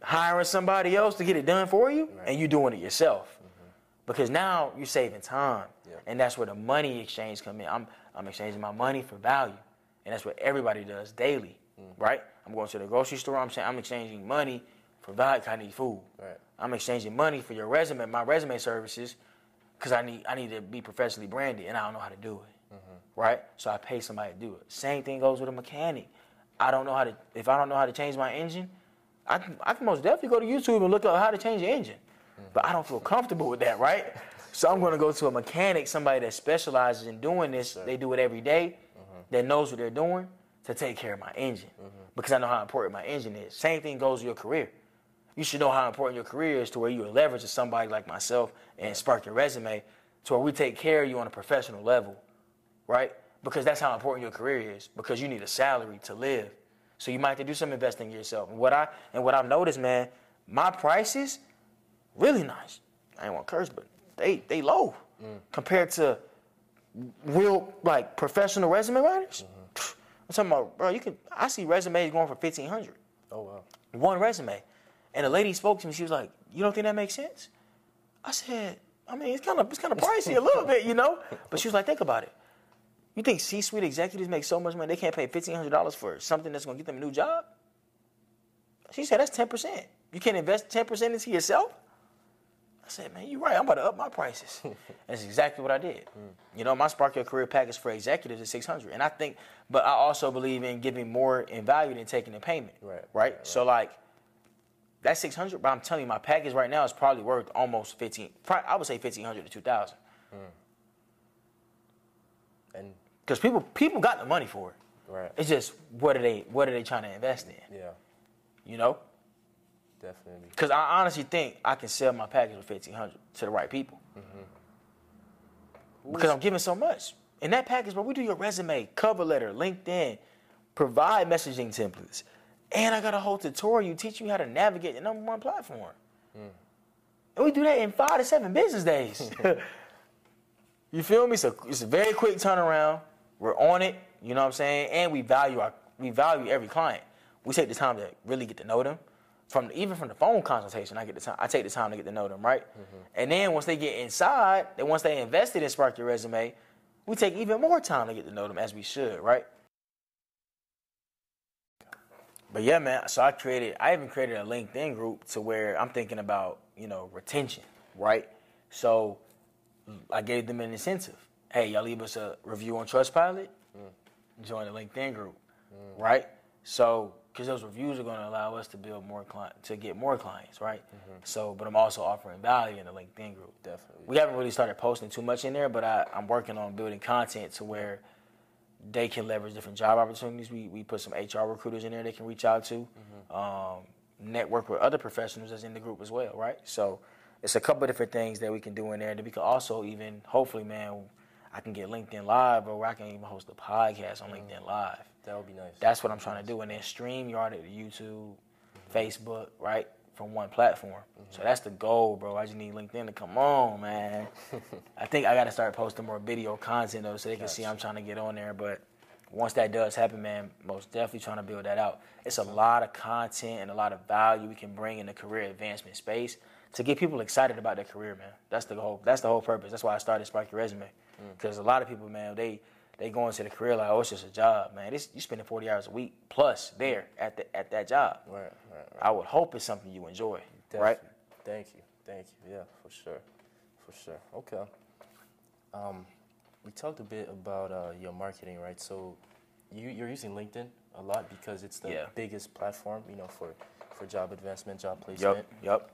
hiring somebody else to get it done for you and you doing it yourself. Mm-hmm. Because now you're saving time. Yeah. And that's where the money exchange come in. I'm I'm exchanging my money for value. And that's what everybody does daily. Mm. Right? I'm going to the grocery store, I'm saying I'm exchanging money for 'cause I need food. Right. I'm exchanging money for your resume, my resume services, because I need I need to be professionally branded and I don't know how to do it. Mm-hmm. Right? So I pay somebody to do it. Same thing goes with a mechanic. I don't know how to if I don't know how to change my engine, I can, I can most definitely go to YouTube and look up how to change the engine. Mm-hmm. But I don't feel comfortable with that, right? <laughs> So I'm going to go to a mechanic, somebody that specializes in doing this. They do it every day, mm-hmm. that knows what they're doing to take care of my engine because I know how important my engine is. Same thing goes with your career. You should know how important your career is to where you will leverage to somebody like myself and spark your resume to where we take care of you on a professional level, right? Because that's how important your career is because you need a salary to live. So you might have to do some investing in yourself. And what I and what I've noticed, man, my prices really nice. I ain't want to curse, but they they low mm. compared to real like professional resume writers. Mm-hmm. I'm talking about, bro. You can I see resumes going for fifteen hundred Oh wow. one resume. And the lady spoke to me. She was like, "You don't think that makes sense?" I said, "I mean, it's kind of it's kind of pricey a little bit, you know." But she was like, "Think about it. You think C-suite executives make so much money they can't pay fifteen hundred dollars for something that's going to get them a new job?" She said, "That's ten percent. You can't invest ten percent into yourself." I said, "Man, you're right. I'm about to up my prices." <laughs> that's exactly what I did. You know, my Spark Your Career package for executives is six hundred, and I think, but I also believe in giving more in value than taking the payment. Right, Right. right, So like that's six hundred, but I'm telling you, my package right now is probably worth almost fifteen. pro- I would say fifteen hundred to two thousand, hmm. And because people people got the money for it. right. It's just what are they what are they trying to invest in? Yeah, You know, definitely. because I honestly think I can sell my package for fifteen hundred to the right people. Mm-hmm. Because I'm giving so much. In that package, bro, we do your resume, cover letter, LinkedIn, provide messaging templates, and I got a whole tutorial teach you how to navigate the number one platform. Hmm. And we do that in five to seven business days. <laughs> you feel me? So it's a very quick turnaround. We're on it. You know what I'm saying? And we value our we value every client. We take the time to really get to know them. From even from the phone consultation, I get the time. I take the time to get to know them, right? Mm-hmm. And then once they get inside, then once they invested in Spark Your Resume, we take even more time to get to know them as we should, right? But yeah, man. So I created. I even created a LinkedIn group to where I'm thinking about you know retention, right? So I gave them an incentive. Hey, y'all leave us a review on Trustpilot. Mm. Join the LinkedIn group, mm. right? So because those reviews are going to allow us to build more client to get more clients, right? Mm-hmm. So, but I'm also offering value in the LinkedIn group. Definitely. We haven't really started posting too much in there, but I, I'm working on building content to where they can leverage different job opportunities. We, we put some HR recruiters in there they can reach out to, mm-hmm. um, network with other professionals that's in the group as well, right? So it's a couple of different things that we can do in there that we can also even, hopefully, man, I can get LinkedIn Live, or I can even host a podcast on mm. LinkedIn Live. That would be nice. That's what I'm trying to do, and then StreamYard to YouTube, mm-hmm. Facebook, right, from one platform. So mm-hmm. that's the goal, bro. I just need LinkedIn to come on, man. <laughs> I think I got to start posting more video content though, so they can see I'm trying to get on there. But once that does happen, man, most definitely trying to build that out. It's a lot of content and a lot of value we can bring in the career advancement space to get people excited about their career, man. That's the whole. That's the whole purpose. That's why I started Spark Your Resume, mm. because a lot of people, man, they they go into the career like, oh, it's just a job, man. This, you spending 40 hours a week plus there at the, at that job. right, right, right. I would hope it's something you enjoy, right? Definitely. Thank you, thank you. Yeah, for sure, for sure. Okay. Um, we talked a bit about uh, your marketing, right? So, you you're using LinkedIn a lot because it's the Yeah. biggest platform, you know, for for job advancement, job placement. Yep, yep.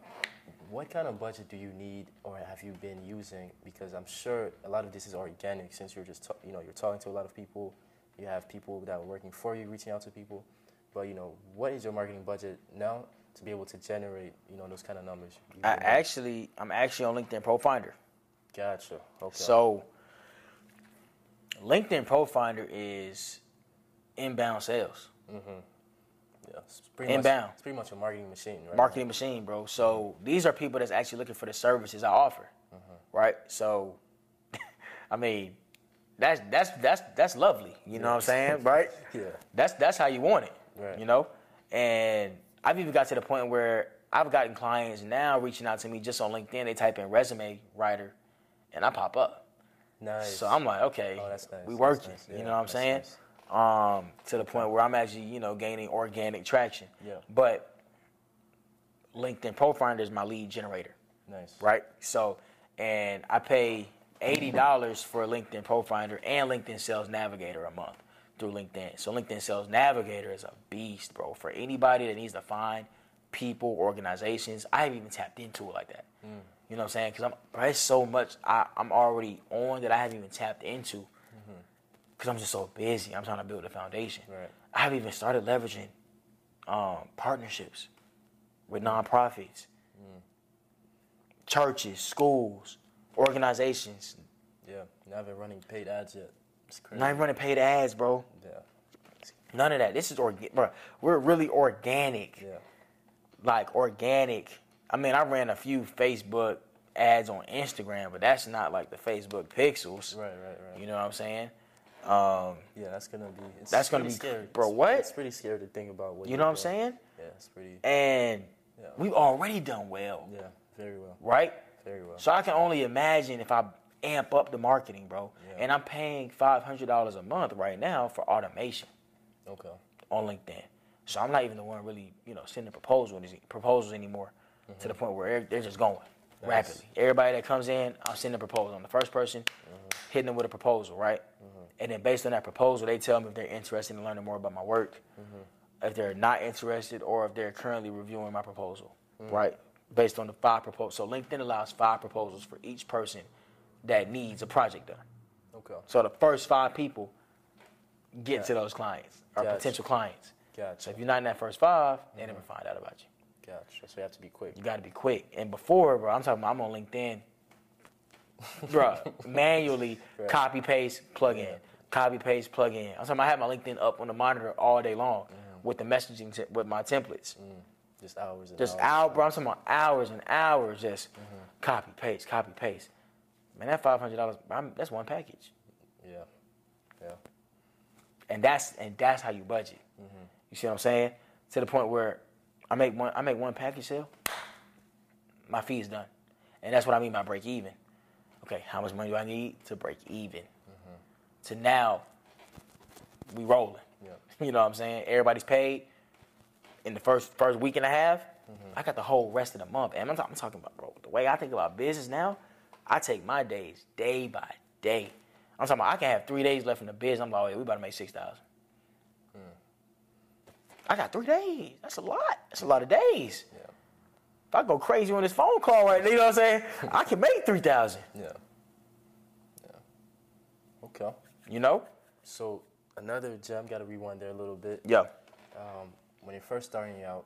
What kind of budget do you need, or have you been using? Because I'm sure a lot of this is organic, since you're just you know you're talking to a lot of people. You have people that are working for you, reaching out to people. But you know, what is your marketing budget now to be able to generate you know those kind of numbers? I actually, I'm actually on LinkedIn ProFinder. Gotcha. Okay. So, LinkedIn ProFinder is inbound sales, yeah, it's pretty inbound. Much, it's pretty much a marketing machine, right? marketing machine, bro. So these are people that's actually looking for the services I offer, mm-hmm. right? So, <laughs> I mean, that's that's that's that's lovely. You know what I'm saying, <laughs> right? Yeah. That's that's how you want it. Right. You know, and I've even got to the point where I've gotten clients now reaching out to me just on LinkedIn. They type in resume writer, and I pop up. Nice. So I'm like, okay, Oh, nice. we working. nice. You know what I'm saying? nice. Um, to the point where I'm actually, you know, gaining organic traction. Yeah. But LinkedIn ProFinder is my lead generator, nice. right? So, and I pay eighty dollars for LinkedIn ProFinder and LinkedIn Sales Navigator a month through LinkedIn. So LinkedIn Sales Navigator is a beast, bro. For anybody that needs to find people, organizations, I haven't even tapped into it like that. Mm. You know what I'm saying? Because I'm there's so much I, I'm already on that I haven't even tapped into. Because I'm just so busy. I'm trying to build a foundation. Right. I haven't even started leveraging um, partnerships with nonprofits, Mm. churches, schools, organizations. Yeah. Not even running paid ads yet. It's crazy. Not even running paid ads, bro. Yeah. None of that. This is organic, bro. We're really organic, Yeah. like organic. I mean, I ran a few Facebook ads on Instagram, but that's not like the Facebook pixels. Right, right, right. You know what I'm saying? Um, Yeah, that's gonna be. It's That's gonna be- scary, bro, what? It's pretty scary to think about. What you know what I'm saying? Yeah, it's pretty. And Yeah. we've already done well, Yeah, very well, right? very well. So I can only imagine if I amp up the marketing, bro. Yeah. And I'm paying five hundred dollars a month right now for automation Okay. on LinkedIn. So I'm not even the one really, you know, sending proposals proposals anymore to the point where they're just going Nice. rapidly. Everybody that comes in, I'm sending a proposal. I'm the first person hitting them with a proposal, right? And then based on that proposal, they tell me if they're interested in learning more about my work, mm-hmm. if they're not interested, or if they're currently reviewing my proposal, mm. right? Based on the five proposals. So LinkedIn allows five proposals for each person that needs a project done. Okay. So the first five people get to those clients or Gotcha. potential clients. Gotcha. So if you're not in that first five, they never mm-hmm. find out about you. Gotcha. So you have to be quick. You got to be quick. And before, bro, I'm talking. About, I'm on LinkedIn, <laughs> bro. manually Right. copy paste plug in, Yeah. Copy paste plug in. I'm talking. About I have my LinkedIn up on the monitor all day long Mm-hmm. with the messaging te- with my templates. Just hours. And Just hours. bro. I'm talking about hours and hours. Just Mm-hmm. copy paste, copy paste. Man, that five hundred dollars. That's one package. Yeah. Yeah. and that's and that's how you budget. Mm-hmm. You see what I'm saying? To the point where I make one I make one package sale, my fee is done, and that's what I mean by break even. Okay, how much money do I need to break even? To now, we rolling. Yeah. You know what I'm saying? Everybody's paid in the first first week and a half. Mm-hmm. I got the whole rest of the month, and I'm, talking- I'm talking about bro. The way I think about business now, I take my days day by day. I'm talking about I can have three days left in the business. I'm like, oh, yeah, we about to make six thousand. Hmm. I got three days. That's a lot. That's a lot of days. Yeah. If I go crazy on this phone call right now, you know what I'm saying? <laughs> I can make three thousand. Yeah. Yeah. Okay. You know? So another gem. Got to rewind there a little bit. Yeah. Um, when you're first starting out,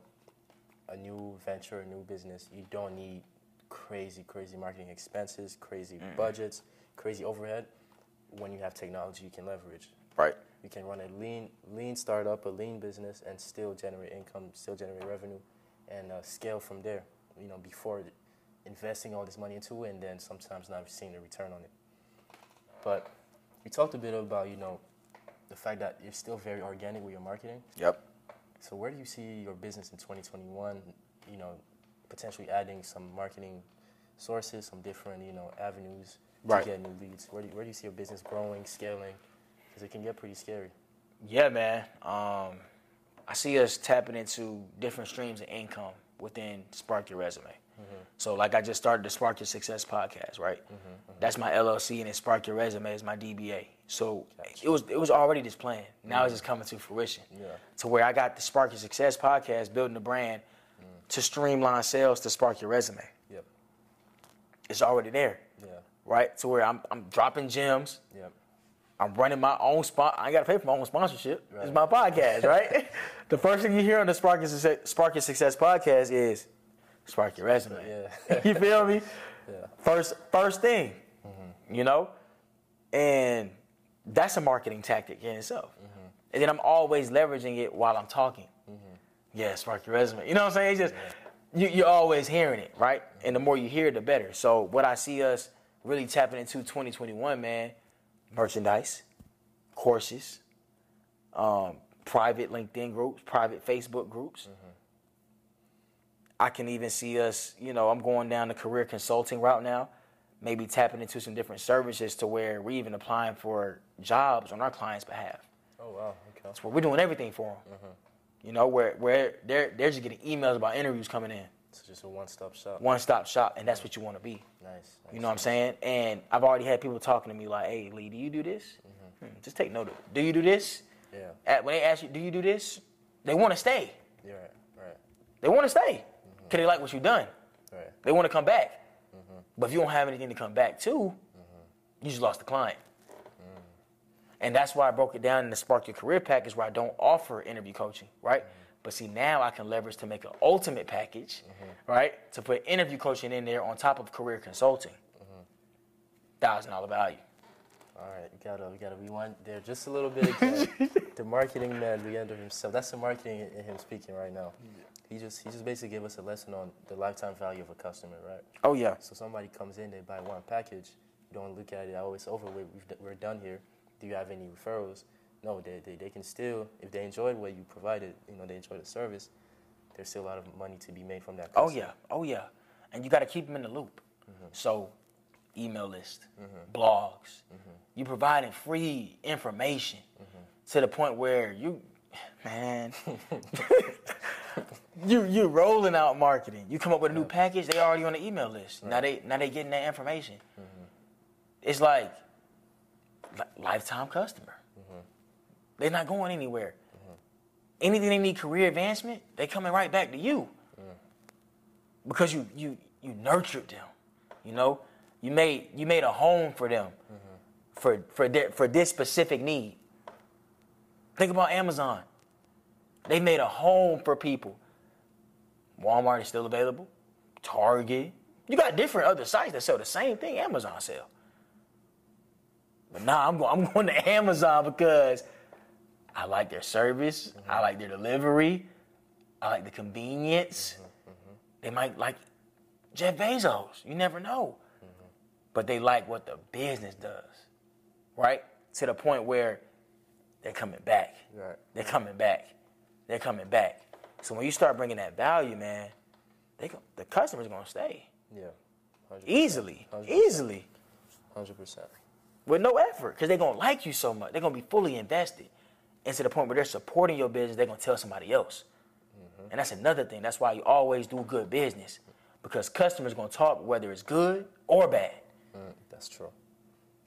a new venture, a new business, you don't need crazy, crazy marketing expenses, crazy budgets, crazy overhead. When you have technology, you can leverage. Right. You can run a lean, lean startup, a lean business, and still generate income, still generate revenue, and uh, scale from there. You know, before investing all this money into it, and then sometimes not seeing the return on it. But you talked a bit about you know the fact that you're still very organic with your marketing. Yep. So where do you see your business in 2021? You know, potentially adding some marketing sources, some different you know avenues Right. to get new leads. Where do you, where do you see your business growing, scaling? Because it can get pretty scary. Yeah, man. Um, I see us tapping into different streams of income within Spark Your Resume. So, like I just started the Spark Your Success podcast, right? Mm-hmm, mm-hmm. That's my LLC, and then Spark Your Resume is my DBA. So it was it was already this plan. Now it's mm-hmm. just coming to fruition. Yeah. To where I got the Spark Your Success podcast, building the brand mm. to streamline sales to Spark Your Resume. Yep. It's already there, Yeah. right? To where I'm I'm dropping gems. Yep. I'm running my own spot. I ain't got to pay for my own sponsorship. It's my podcast, right? <laughs> the first thing you hear on the Spark Your Success, Spark Your Success podcast is Spark Your Resume. Yeah. <laughs> you feel me? <laughs> Yeah. First, first thing, mm-hmm. you know, and that's a marketing tactic in itself. Mm-hmm. And then I'm always leveraging it while I'm talking. Mm-hmm. Yeah, spark your resume. You know what I'm saying? It's just you, you're always hearing it, right? And the more you hear it, the better. So what I see us really tapping into 2021, man, merchandise, courses, um, private LinkedIn groups, private Facebook groups. I can even see us, you know, I'm going down the career consulting route now, maybe tapping into some different services to where we're even applying for jobs on our clients' behalf. Oh wow. Okay. Where we're doing everything for them. You know, where where they're they're just getting emails about interviews coming in, It's just a one-stop shop. one stop shop, and that's what you want to be. Nice. You know what I'm saying? And I've already had people talking to me like, "Hey, Lee, do you do this? Hmm, just take note of it. Do you do this? Yeah. At, when they ask you, do you do this? They want to stay. You're right. Right. They want to stay because they like what you've done. Right. They want to come back. But if you don't have anything to come back to, you just lost the client. Mm. And that's why I broke it down in the Spark Your Career package where I don't offer interview coaching, right? Mm-hmm. But see, now I can leverage to make an ultimate package, mm-hmm. right? To put interview coaching in there on top of career consulting. Mm-hmm. Thousand dollar value. All right, we gotta we gotta rewind there just a little bit again. <laughs> the marketing man, Leander himself. That's the marketing in him speaking right now. He just he just basically gave us a lesson on the lifetime value of a customer, right? Oh yeah. So somebody comes in, they buy one package. You don't look at it. Oh, it's over. We've, we're done here. Do you have any referrals? No, they, they, they can still, if they enjoyed what you provided, you know, they enjoy the service, there's still a lot of money to be made from that. Oh yeah. Oh yeah. And you got to keep them in the loop. Mm-hmm. So, email list, mm-hmm. blogs. Mm-hmm. You providing free information to the point where you, <sighs> man, <laughs> you you rolling out marketing. You come up with a new package, they already on the email list. Now they now they getting that information. Mm-hmm. It's like li- lifetime customer. Mm-hmm. They're not going anywhere. Mm-hmm. Anything they need career advancement, they coming right back to you mm. because you you you nurtured them. You know, you made you made a home for them for for their, for this specific need. Think about Amazon. They made a home for people. Walmart is still available. Target. You got different other sites that sell the same thing Amazon sell. But now I'm going I'm <laughs> going to Amazon because I like their service. Mm-hmm. I like their delivery. I like the convenience. Mm-hmm, mm-hmm. They might like Jeff Bezos. You never know. But they like what the business does, right? To the point where they're coming back. Right. They're coming back. They're coming back. So when you start bringing that value, man, they go, the customer's gonna stay Yeah. 100%. easily, 100%. easily, 100%. with no effort, because they're gonna like you so much. They're gonna be fully invested, and to the point where they're supporting your business. They're gonna tell somebody else, and that's another thing. That's why you always do good business, because customers gonna talk whether it's good or bad. Mm, that's true.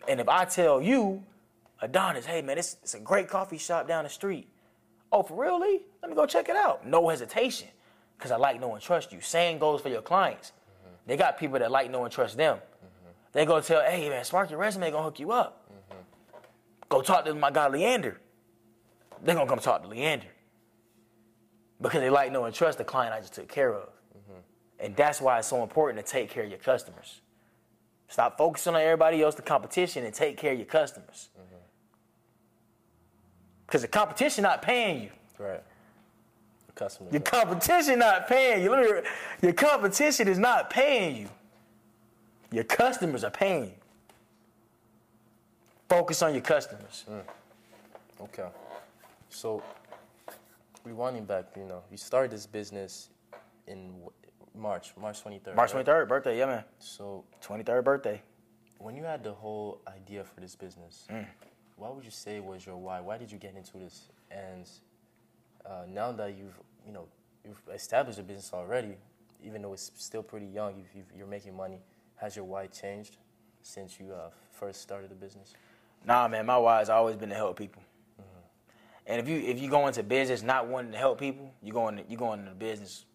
And if I tell you, Adonis, hey man, it's, it's a great coffee shop down the street. Oh, for real, Lee? Let me go check it out. No hesitation, because I like, know, and trust you. Same goes for your clients. Mm-hmm. They got people that like, know, and trust them. Mm-hmm. They go tell, hey man, Spark your resume gonna hook you up. Mm-hmm. Go talk to my guy Leander. They gonna come talk to Leander because they like, know, and trust the client I just took care of. And that's why it's so important to take care of your customers. Stop focusing on everybody else, the competition, and take care of your customers. Because the competition not paying you. Right. The customer. Your competition not paying you. Let me, your competition is not paying you. Your customers are paying you. Focus on your customers. Okay. So, rewinding back, you know, you started this business in March, March 23rd. March right? 23rd, birthday, yeah, man. So, 23rd birthday. when you had the whole idea for this business, Mm. What would you say was your why? Why did you get into this? And uh, now that you've, you know, you've established a business already, even though it's still pretty young, you've, you've, you're making money. Has your why changed since you uh, first started the business? Nah, man, my why has always been to help people. And if you if you go into business not wanting to help people, you go into you go into business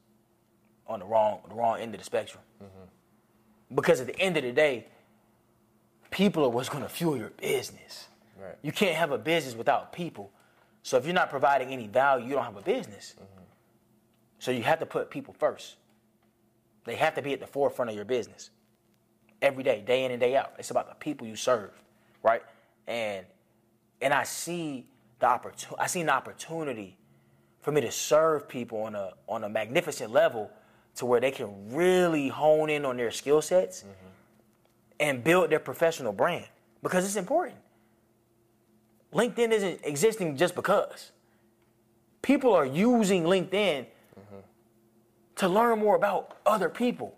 on the wrong the wrong end of the spectrum. Because at the end of the day, people are what's going to fuel your business. Right. You can't have a business without people. So if you're not providing any value, you don't have a business. Mm-hmm. So you have to put people first. They have to be at the forefront of your business every day, day in and day out. It's about the people you serve, right? And and I see the opportunity. I see an opportunity for me to serve people on a on a magnificent level, to where they can really hone in on their skill sets mm-hmm. and build their professional brand because it's important. LinkedIn isn't existing just because. People are using LinkedIn to learn more about other people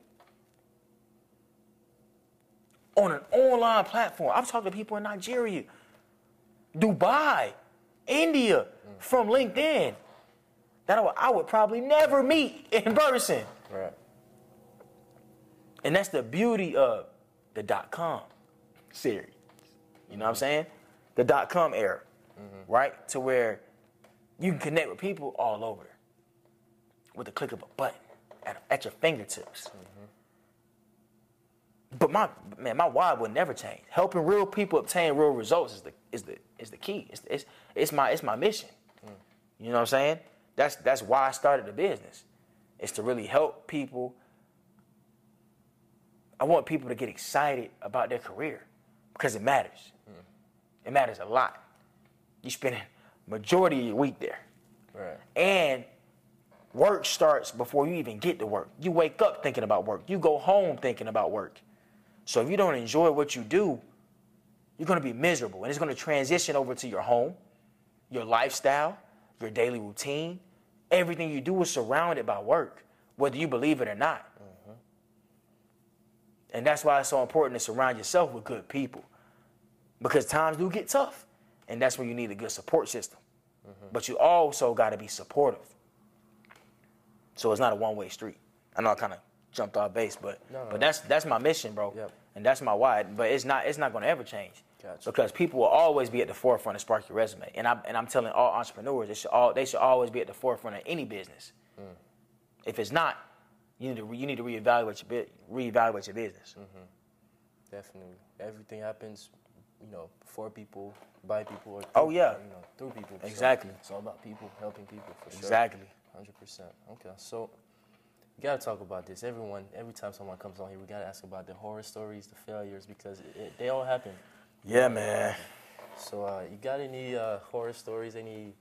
on an online platform. I've talked to people in Nigeria, Dubai, India from LinkedIn that I would, I would probably never meet in person. Right. And that's the beauty of the dot com series. You know what I'm saying? The dot com era, mm-hmm. right? To where you can connect with people all over with the click of a button at, at your fingertips. Mm-hmm. But my man, my why will never change. Helping real people obtain real results is the is the is the key. It's it's, it's my it's my mission. Mm. You know what I'm saying? That's that's why I started the business. It's to really help people. I want people to get excited about their career because it matters. It matters a lot. You spending majority of your week there. Right. And work starts before you even get to work. You wake up thinking about work. You go home thinking about work. So if you don't enjoy what you do, you're going to be miserable. And it's going to transition over to your home, your lifestyle, your daily routine. Everything you do is surrounded by work, whether you believe it or not. Mm-hmm. And that's why it's so important to surround yourself with good people. Because times do get tough. And that's when you need a good support system. But you also got to be supportive. So it's not a one way street. I know I kind of jumped off base, but No, no, but no. that's that's my mission, bro. Yep. And that's my why. But it's not it's not going to ever change. Gotcha. Because people will always be at the forefront of spark your resume. And I'm and I'm telling all entrepreneurs they should all they should always be at the forefront of any business. Mm. If it's not, you need to re, you need to reevaluate your reevaluate your business. Mm. Definitely. Everything happens, you know, for people, by people, or Oh, yeah. you know, through people. So Exactly. it's all about people helping people for sure. Exactly. Hundred percent. Okay, so we gotta talk about this. Everyone, every time someone comes on here, we gotta ask about the horror stories, the failures, because it, it, they all happen. Yeah, man. So, uh, you got any uh, horror stories? Any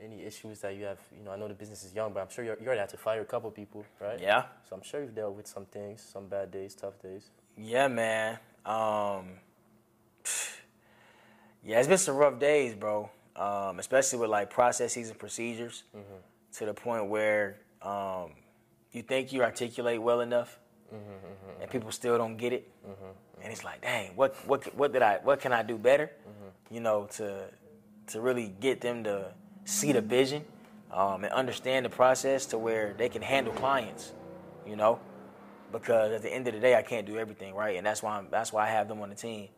any issues that you have? You know, I know the business is young, but I'm sure you're, you already had to fire a couple people, right? Yeah. So I'm sure you've dealt with some things, some bad days, tough days. Yeah, man. Um, yeah, it's been some rough days, bro. Um, especially with like processes and procedures, to the point where um, you think you articulate well enough, and people still don't get it, and it's like, dang, what what what did I what can I do better, you know, to to really get them to see the vision um, and understand the process to where they can handle clients, you know because at the end of the day, I can't do everything right, and that's why I'm, that's why I have them on the team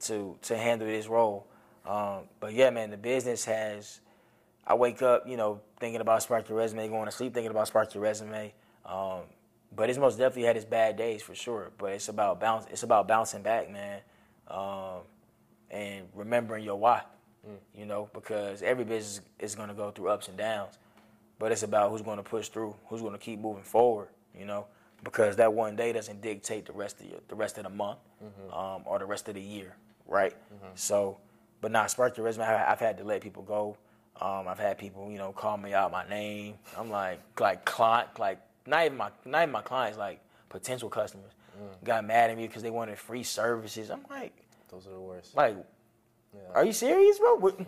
to to handle this role. Um, but yeah, man, the business has. I wake up, you know, thinking about spark your resume, going to sleep thinking about spark your resume. Um, but it's most definitely had its bad days for sure. But it's about bounce. It's about bouncing back, man, um, and remembering your why. You know, because every business is going to go through ups and downs but it's about who's going to push through, who's going to keep moving forward. You know, because that one day doesn't dictate the rest of your, the rest of the month um, or the rest of the year, right? So, but not spark your resume. I- I've had to let people go. Um, I've had people, you know, call me out my name. I'm like, like client, like not even my, not even my clients, like potential customers, got mad at me because they wanted free services. I'm like, Those are the worst. like, Yeah. are you serious, bro? What,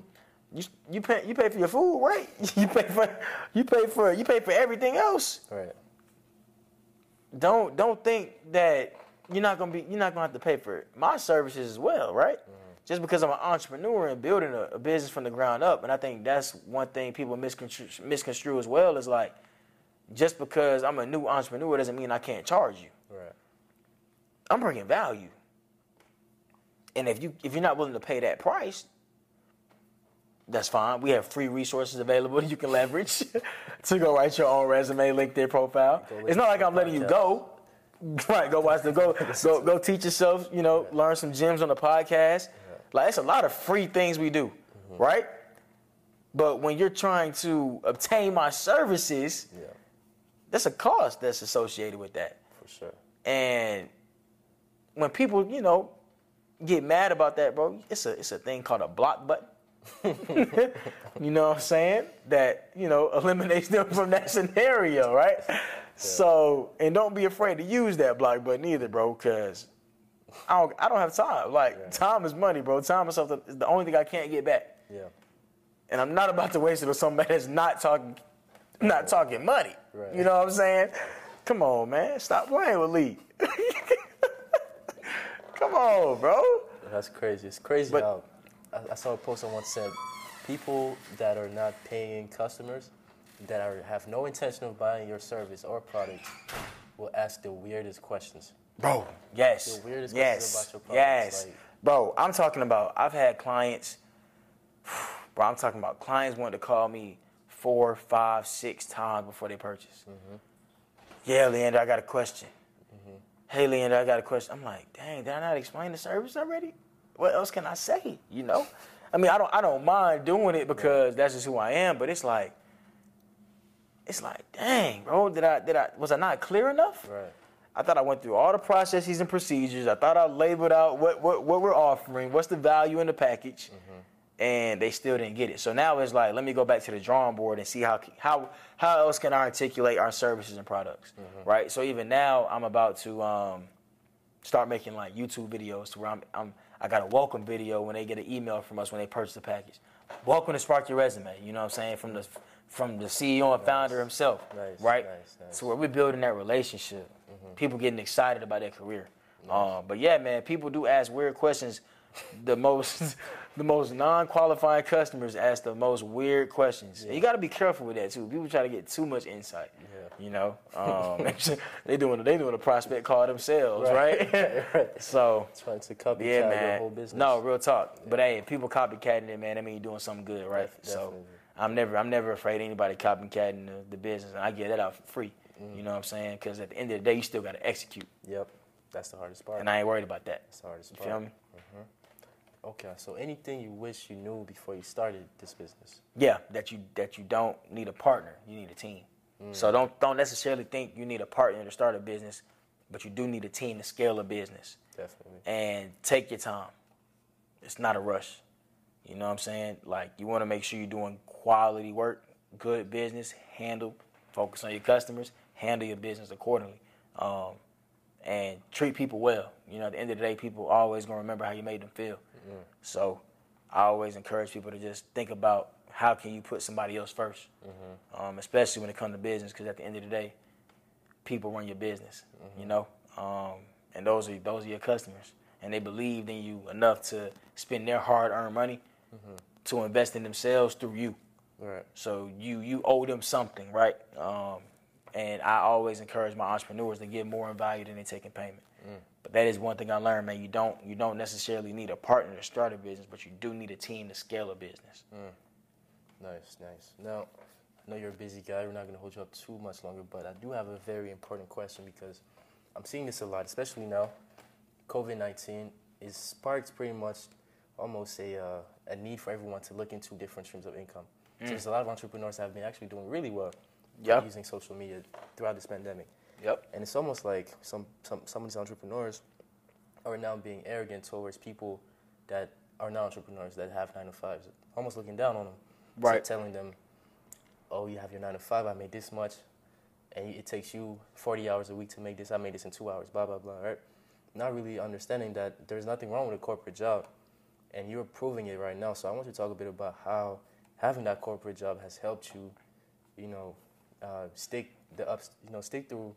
you you pay you pay for your food, right? <laughs> You pay for you pay for you pay for everything else. Right. Don't don't think that you're not gonna be you're not gonna have to pay for my services as well, right? Mm-hmm. Just because I'm an entrepreneur and building a, a business from the ground up, and I think that's one thing people misconstrue, misconstrue as well is like, just because I'm a new entrepreneur doesn't mean I can't charge you. Right. I'm bringing value. And if you if you're not willing to pay that price, that's fine. We have free resources available <laughs> you can leverage <laughs> to go write your own resume, LinkedIn profile. It's not like I'm letting you go. <laughs> Right, go watch the go go go teach yourself, you know, learn some gems on the podcast. Like it's a lot of free things we do, Mm-hmm. right? But when you're trying to obtain my services, Yeah. there's a cost that's associated with that. For sure. And when people, you know, get mad about that, bro, it's a it's a thing called a block button. <laughs> you know what I'm saying? That, you know, <laughs> eliminates them from that scenario, right? So, and don't be afraid to use that block button either, bro, because I don't I don't have time. Like time is money, bro. Time is something is the only thing I can't get back. Yeah. And I'm not about to waste it on somebody that's not talking not talking money. Right. You know what I'm saying? Come on, man. Stop playing with Lee. <laughs> Come on, bro. That's crazy. It's crazy But- how I, I saw a post someone said people that are not paying customers that are have no intention of buying your service or product will ask the weirdest questions. Bro, yes. The weirdest questions yes. about your products, yes. like- bro, I'm talking about, I've had clients, <sighs> bro, I'm talking about clients wanting to call me four, five, six times before they purchase. Mm-hmm. Yeah, Leander, I got a question. Hey, Leander, I got a question. I'm like, dang, did I not explain the service already? What else can I say? You know? I mean, I don't, I don't mind doing it because that's just who I am, but it's like, it's like, dang, bro, did I, did I, was I not clear enough? Right. I thought I went through all the processes and procedures. I thought I labeled out what what, what we're offering, what's the value in the package, and they still didn't get it. So now it's like, let me go back to the drawing board and see how how how else can I articulate our services and products, right? So even now, I'm about to um, start making like YouTube videos to where I'm, I'm I got a welcome video when they get an email from us when they purchase the package. Welcome to Spark Your Resume. You know what I'm saying from the from the CEO and founder himself, Nice, right? nice, nice. So where we're building that relationship, people getting excited about their career. Um, but yeah, man, people do ask weird questions. The most, <laughs> the most non-qualifying customers ask the most weird questions. And you got to be careful with that too. People try to get too much insight. Yeah. You know, <laughs> um, <laughs> they doing they doing a prospect call themselves, right? <laughs> right. so Trying to copycat yeah, your man. whole business. No, real talk. But hey, if people copycatting it, man, that mean you're doing something good, right? Def- so. I'm never I'm never afraid anybody copycatting the, the business, and I get that out for free. Mm-hmm. You know what I'm saying? Because at the end of the day, you still got to execute, Yep. That's the hardest part. and I ain't worried about that. That's the hardest You part. feel me? Okay. So anything you wish you knew before you started this business? Yeah, that you that you don't need a partner, you need a team. Mm. So don't don't necessarily think you need a partner to start a business, but you do need a team to scale a business. Definitely. and take your time. It's not a rush. You know what I'm saying? Like you want to make sure you're doing quality work, good business, handle, focus on your customers, handle your business accordingly, um, and treat people well. You know, at the end of the day, people always gonna remember how you made them feel. So I always encourage people to just think about how can you put somebody else 1st um, especially when it comes to business, because at the end of the day, people run your business, you know, um, and those are those are your customers, and they believed in you enough to spend their hard-earned money to invest in themselves through you. Right. So you you owe them something, right? Um, and I always encourage my entrepreneurs to give more in value than they take in payment. But that is one thing I learned, man. You don't you don't necessarily need a partner to start a business, but you do need a team to scale a business. Nice, nice. Now, I know you're a busy guy. We're not going to hold you up too much longer, but I do have a very important question because I'm seeing this a lot, especially now. COVID 19 is sparked pretty much almost a, uh, a need for everyone to look into different streams of income. So there's a lot of entrepreneurs that have been actually doing really well Yep. using social media throughout this pandemic. Yep. And it's almost like some, some, some of these entrepreneurs are now being arrogant towards people that are not entrepreneurs that have nine to fives, almost looking down on them. So Right. telling them, oh, you have your nine to five, I made this much, and it takes you 40 hours a week to make this, I made this in two hours, blah, blah, blah, right? Not really understanding that there's nothing wrong with a corporate job, and you're proving it right now. So I want you to talk a bit about how having that corporate job has helped you, you know, uh, stick the ups, you know, stick through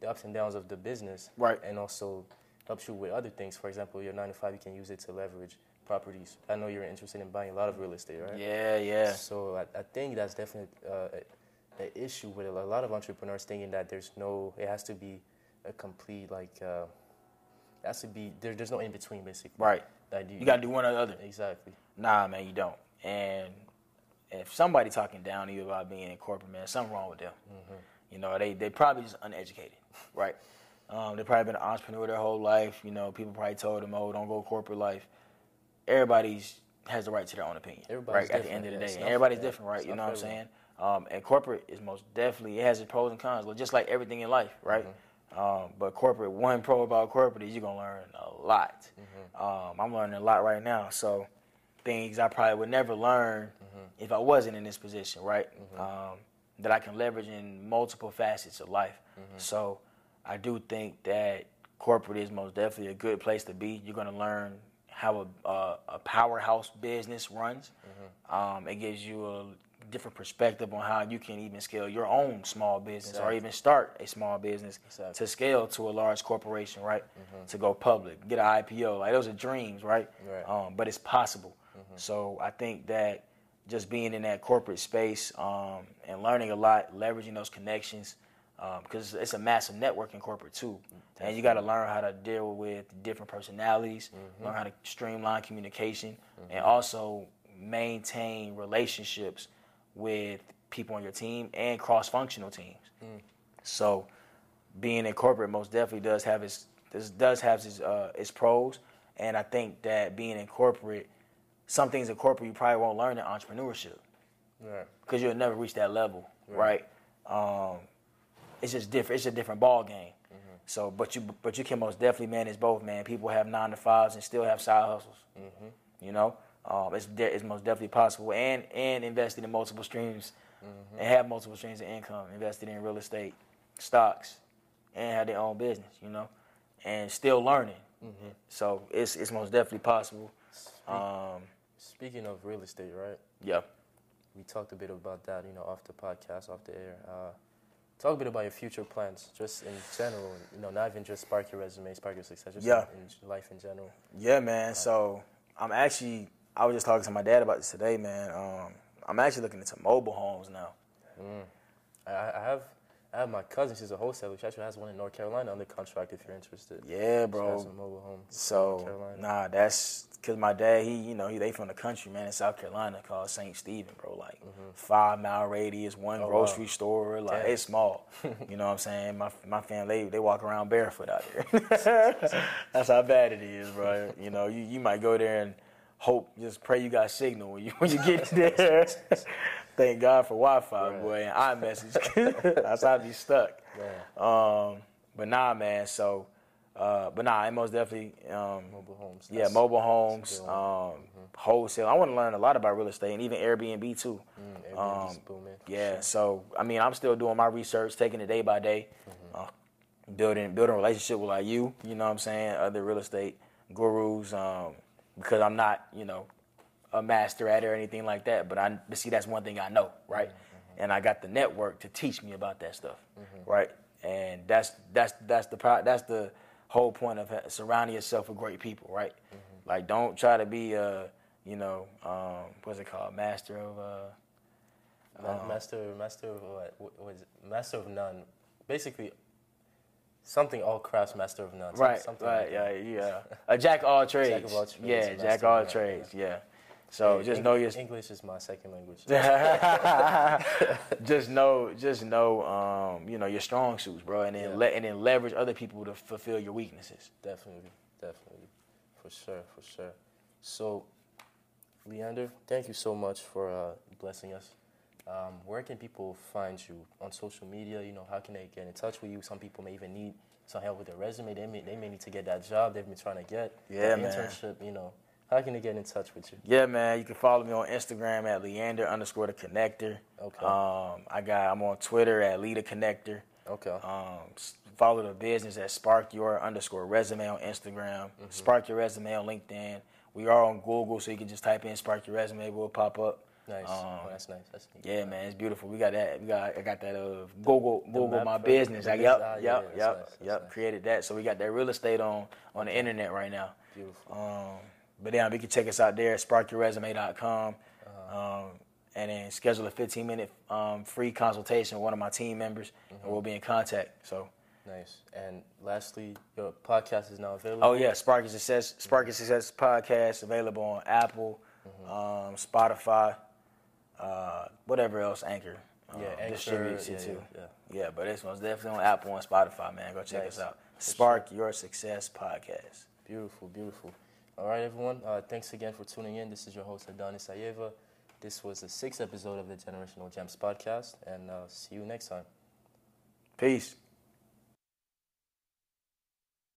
the ups and downs of the business, Right. And also helps you with other things. For example, your nine to five, you can use it to leverage properties. I know you're interested in buying a lot of real estate, right? Yeah, yeah. So I, I think that's definitely uh, an issue with a lot of entrepreneurs thinking that there's no, it has to be a complete like, uh, it has to be there, there's no in between basically. Right. That you, You got to do one or the other. exactly. Nah, man, you don't. And if somebody talking down to you about being in corporate, man, something wrong with them. You know, they they probably just uneducated, right? Um, they probably been an entrepreneur their whole life. You know, people probably told them, "Oh, don't go corporate life." Everybody's has the right to their own opinion, Everybody's right? At the end of the day, everybody's yeah, different, right? You know what I'm saying? Um, and corporate is most definitely it has its pros and cons, just like everything in life, right? Um, but corporate, one pro about corporate is you're gonna learn a lot. Um, I'm learning a lot right now, so things I probably would never learn if I wasn't in this position, right? Um, that I can leverage in multiple facets of life. So I do think that corporate is most definitely a good place to be. You're gonna learn how a, a, a powerhouse business runs. Um, it gives you a different perspective on how you can even scale your own small business or even start a small business Exactly. to scale to a large corporation, right? To go public, get an IPO. Like those are dreams, right? Right. Um, but it's possible. So I think that just being in that corporate space um, and learning a lot, leveraging those connections, because it's a massive network in corporate too. And you got to learn how to deal with different personalities, learn how to streamline communication, and also maintain relationships with people on your team and cross-functional teams. So being in corporate most definitely does have its this does have its uh, its pros, and I think that being in corporate, some things in corporate you probably won't learn in entrepreneurship Right. because you'll never reach that level, right? Um, it's just different. It's a different ball game. So, but you but you can most definitely manage both, man. People have nine to fives and still have side hustles. You know, um, it's de- it's most definitely possible, and and invested in multiple streams, and have multiple streams of income. Invested in real estate, stocks, and have their own business. You know, and still learning. So it's it's most definitely possible. Um, Speaking of real estate, right? yeah. We talked a bit about that, you know, off the podcast, off the air. Uh, talk a bit about your future plans, just in general. You know, not even just spark your resume, spark your success, just Yeah. in, life in general. Yeah, man. So I'm actually I was just talking to my dad about this today, man. Um, I'm actually looking into mobile homes now. I, I I have, I have my cousin. She's a wholesaler. She actually has one in North Carolina under contract. If you're interested. Yeah, She has bro. a mobile home. in North So nah, that's because my dad, he you know he they from the country, man, in South Carolina called St. Stephen, bro. Like five mile radius, one Mm-hmm. Oh, grocery wow. store, like Damn. it's small. <laughs> you know what I'm saying? My my family they, they walk around barefoot out there. <laughs> that's how bad it is, bro. You know, you, you might go there and hope, just pray you got signal when you when you get <laughs> there. Thank God for Wi-Fi, Right. boy, and iMessage. <laughs> that's how I be stuck. Um, but nah, man. So, uh, but nah, I most definitely. Um, mobile homes. yeah, That's- mobile homes, a good one. um, wholesale. I want to learn a lot about real estate and even Airbnb too. Mm, Airbnb's um, booming. Yeah, sure. so I mean, I'm still doing my research, taking it day by day, Mm-hmm. uh, building building a relationship with like you. You know what I'm saying? Other real estate gurus, um, because I'm not, you know, a master at it or anything like that. But I but see that's one thing I know, right? Mm-hmm. And I got the network to teach me about that stuff, right? And that's that's that's the that's the whole point of surrounding yourself with great people, right? Mm-hmm. Like, don't try to be a, you know, um, what's it called, master of. Uh, Ma- master, master of what? Was it? Master of none. Basically, something all crafts, master of none. Right, Something right, like yeah, yeah. <laughs> A jack of all trades. of all trades, Yeah, jack all trades. Yeah. So just Eng- know your, English is my second language. <laughs> <laughs> just know, just know, um, you know your strong suits, bro, and then Yeah. let and then leverage other people to fulfill your weaknesses. Definitely, definitely, for sure, for sure. So, Leander, thank you so much for uh, blessing us. Um, where can people find you on social media? You know, how can they get in touch with you? Some people may even need some help with their resume. They may they may need to get that job they've been trying to get. Yeah, man. Internship. You know, how can they get in touch with you? Yeah, man. You can follow me on Instagram at Leander underscore the connector. Okay. Um, I got I'm on Twitter at Leader Connector. Okay. Um, follow the business at Spark Your underscore resume on Instagram. Mm-hmm. Spark Your resume on LinkedIn. We are on Google, so you can just type in Spark Your resume. We'll pop up. nice. um, oh, that's nice. That's neat. Yeah, man, it's beautiful. We got that. We got. I got that. Uh, Google. Google map my business. the I, business- yep. ah, yep. yeah, yep. nice, yep. nice. Created that. So we got that real estate on on the internet right now. Beautiful. Um, but then you can check us out there at sparkyourresume.com. Uh-huh. Um, and then schedule a 15 minute um, free consultation with one of my team members, Mm-hmm. and we'll be in contact. So, Nice. And lastly, your podcast is now available. oh yeah, Spark Success, Spark Your Success podcast available on Apple, Mm-hmm. um, Spotify, uh, whatever else Anchor, um, Yeah, Anchor, distributes yeah, it to. yeah, Yeah, but this one's definitely on Apple and Spotify, man. Go check Nice. us out. Spark Your Success podcast. Beautiful, beautiful. All right, everyone. Uh, thanks again for tuning in. This is your host, Adonis Ayeva. This was the sixth episode of the Generational Gems podcast, and uh, see you next time. Peace.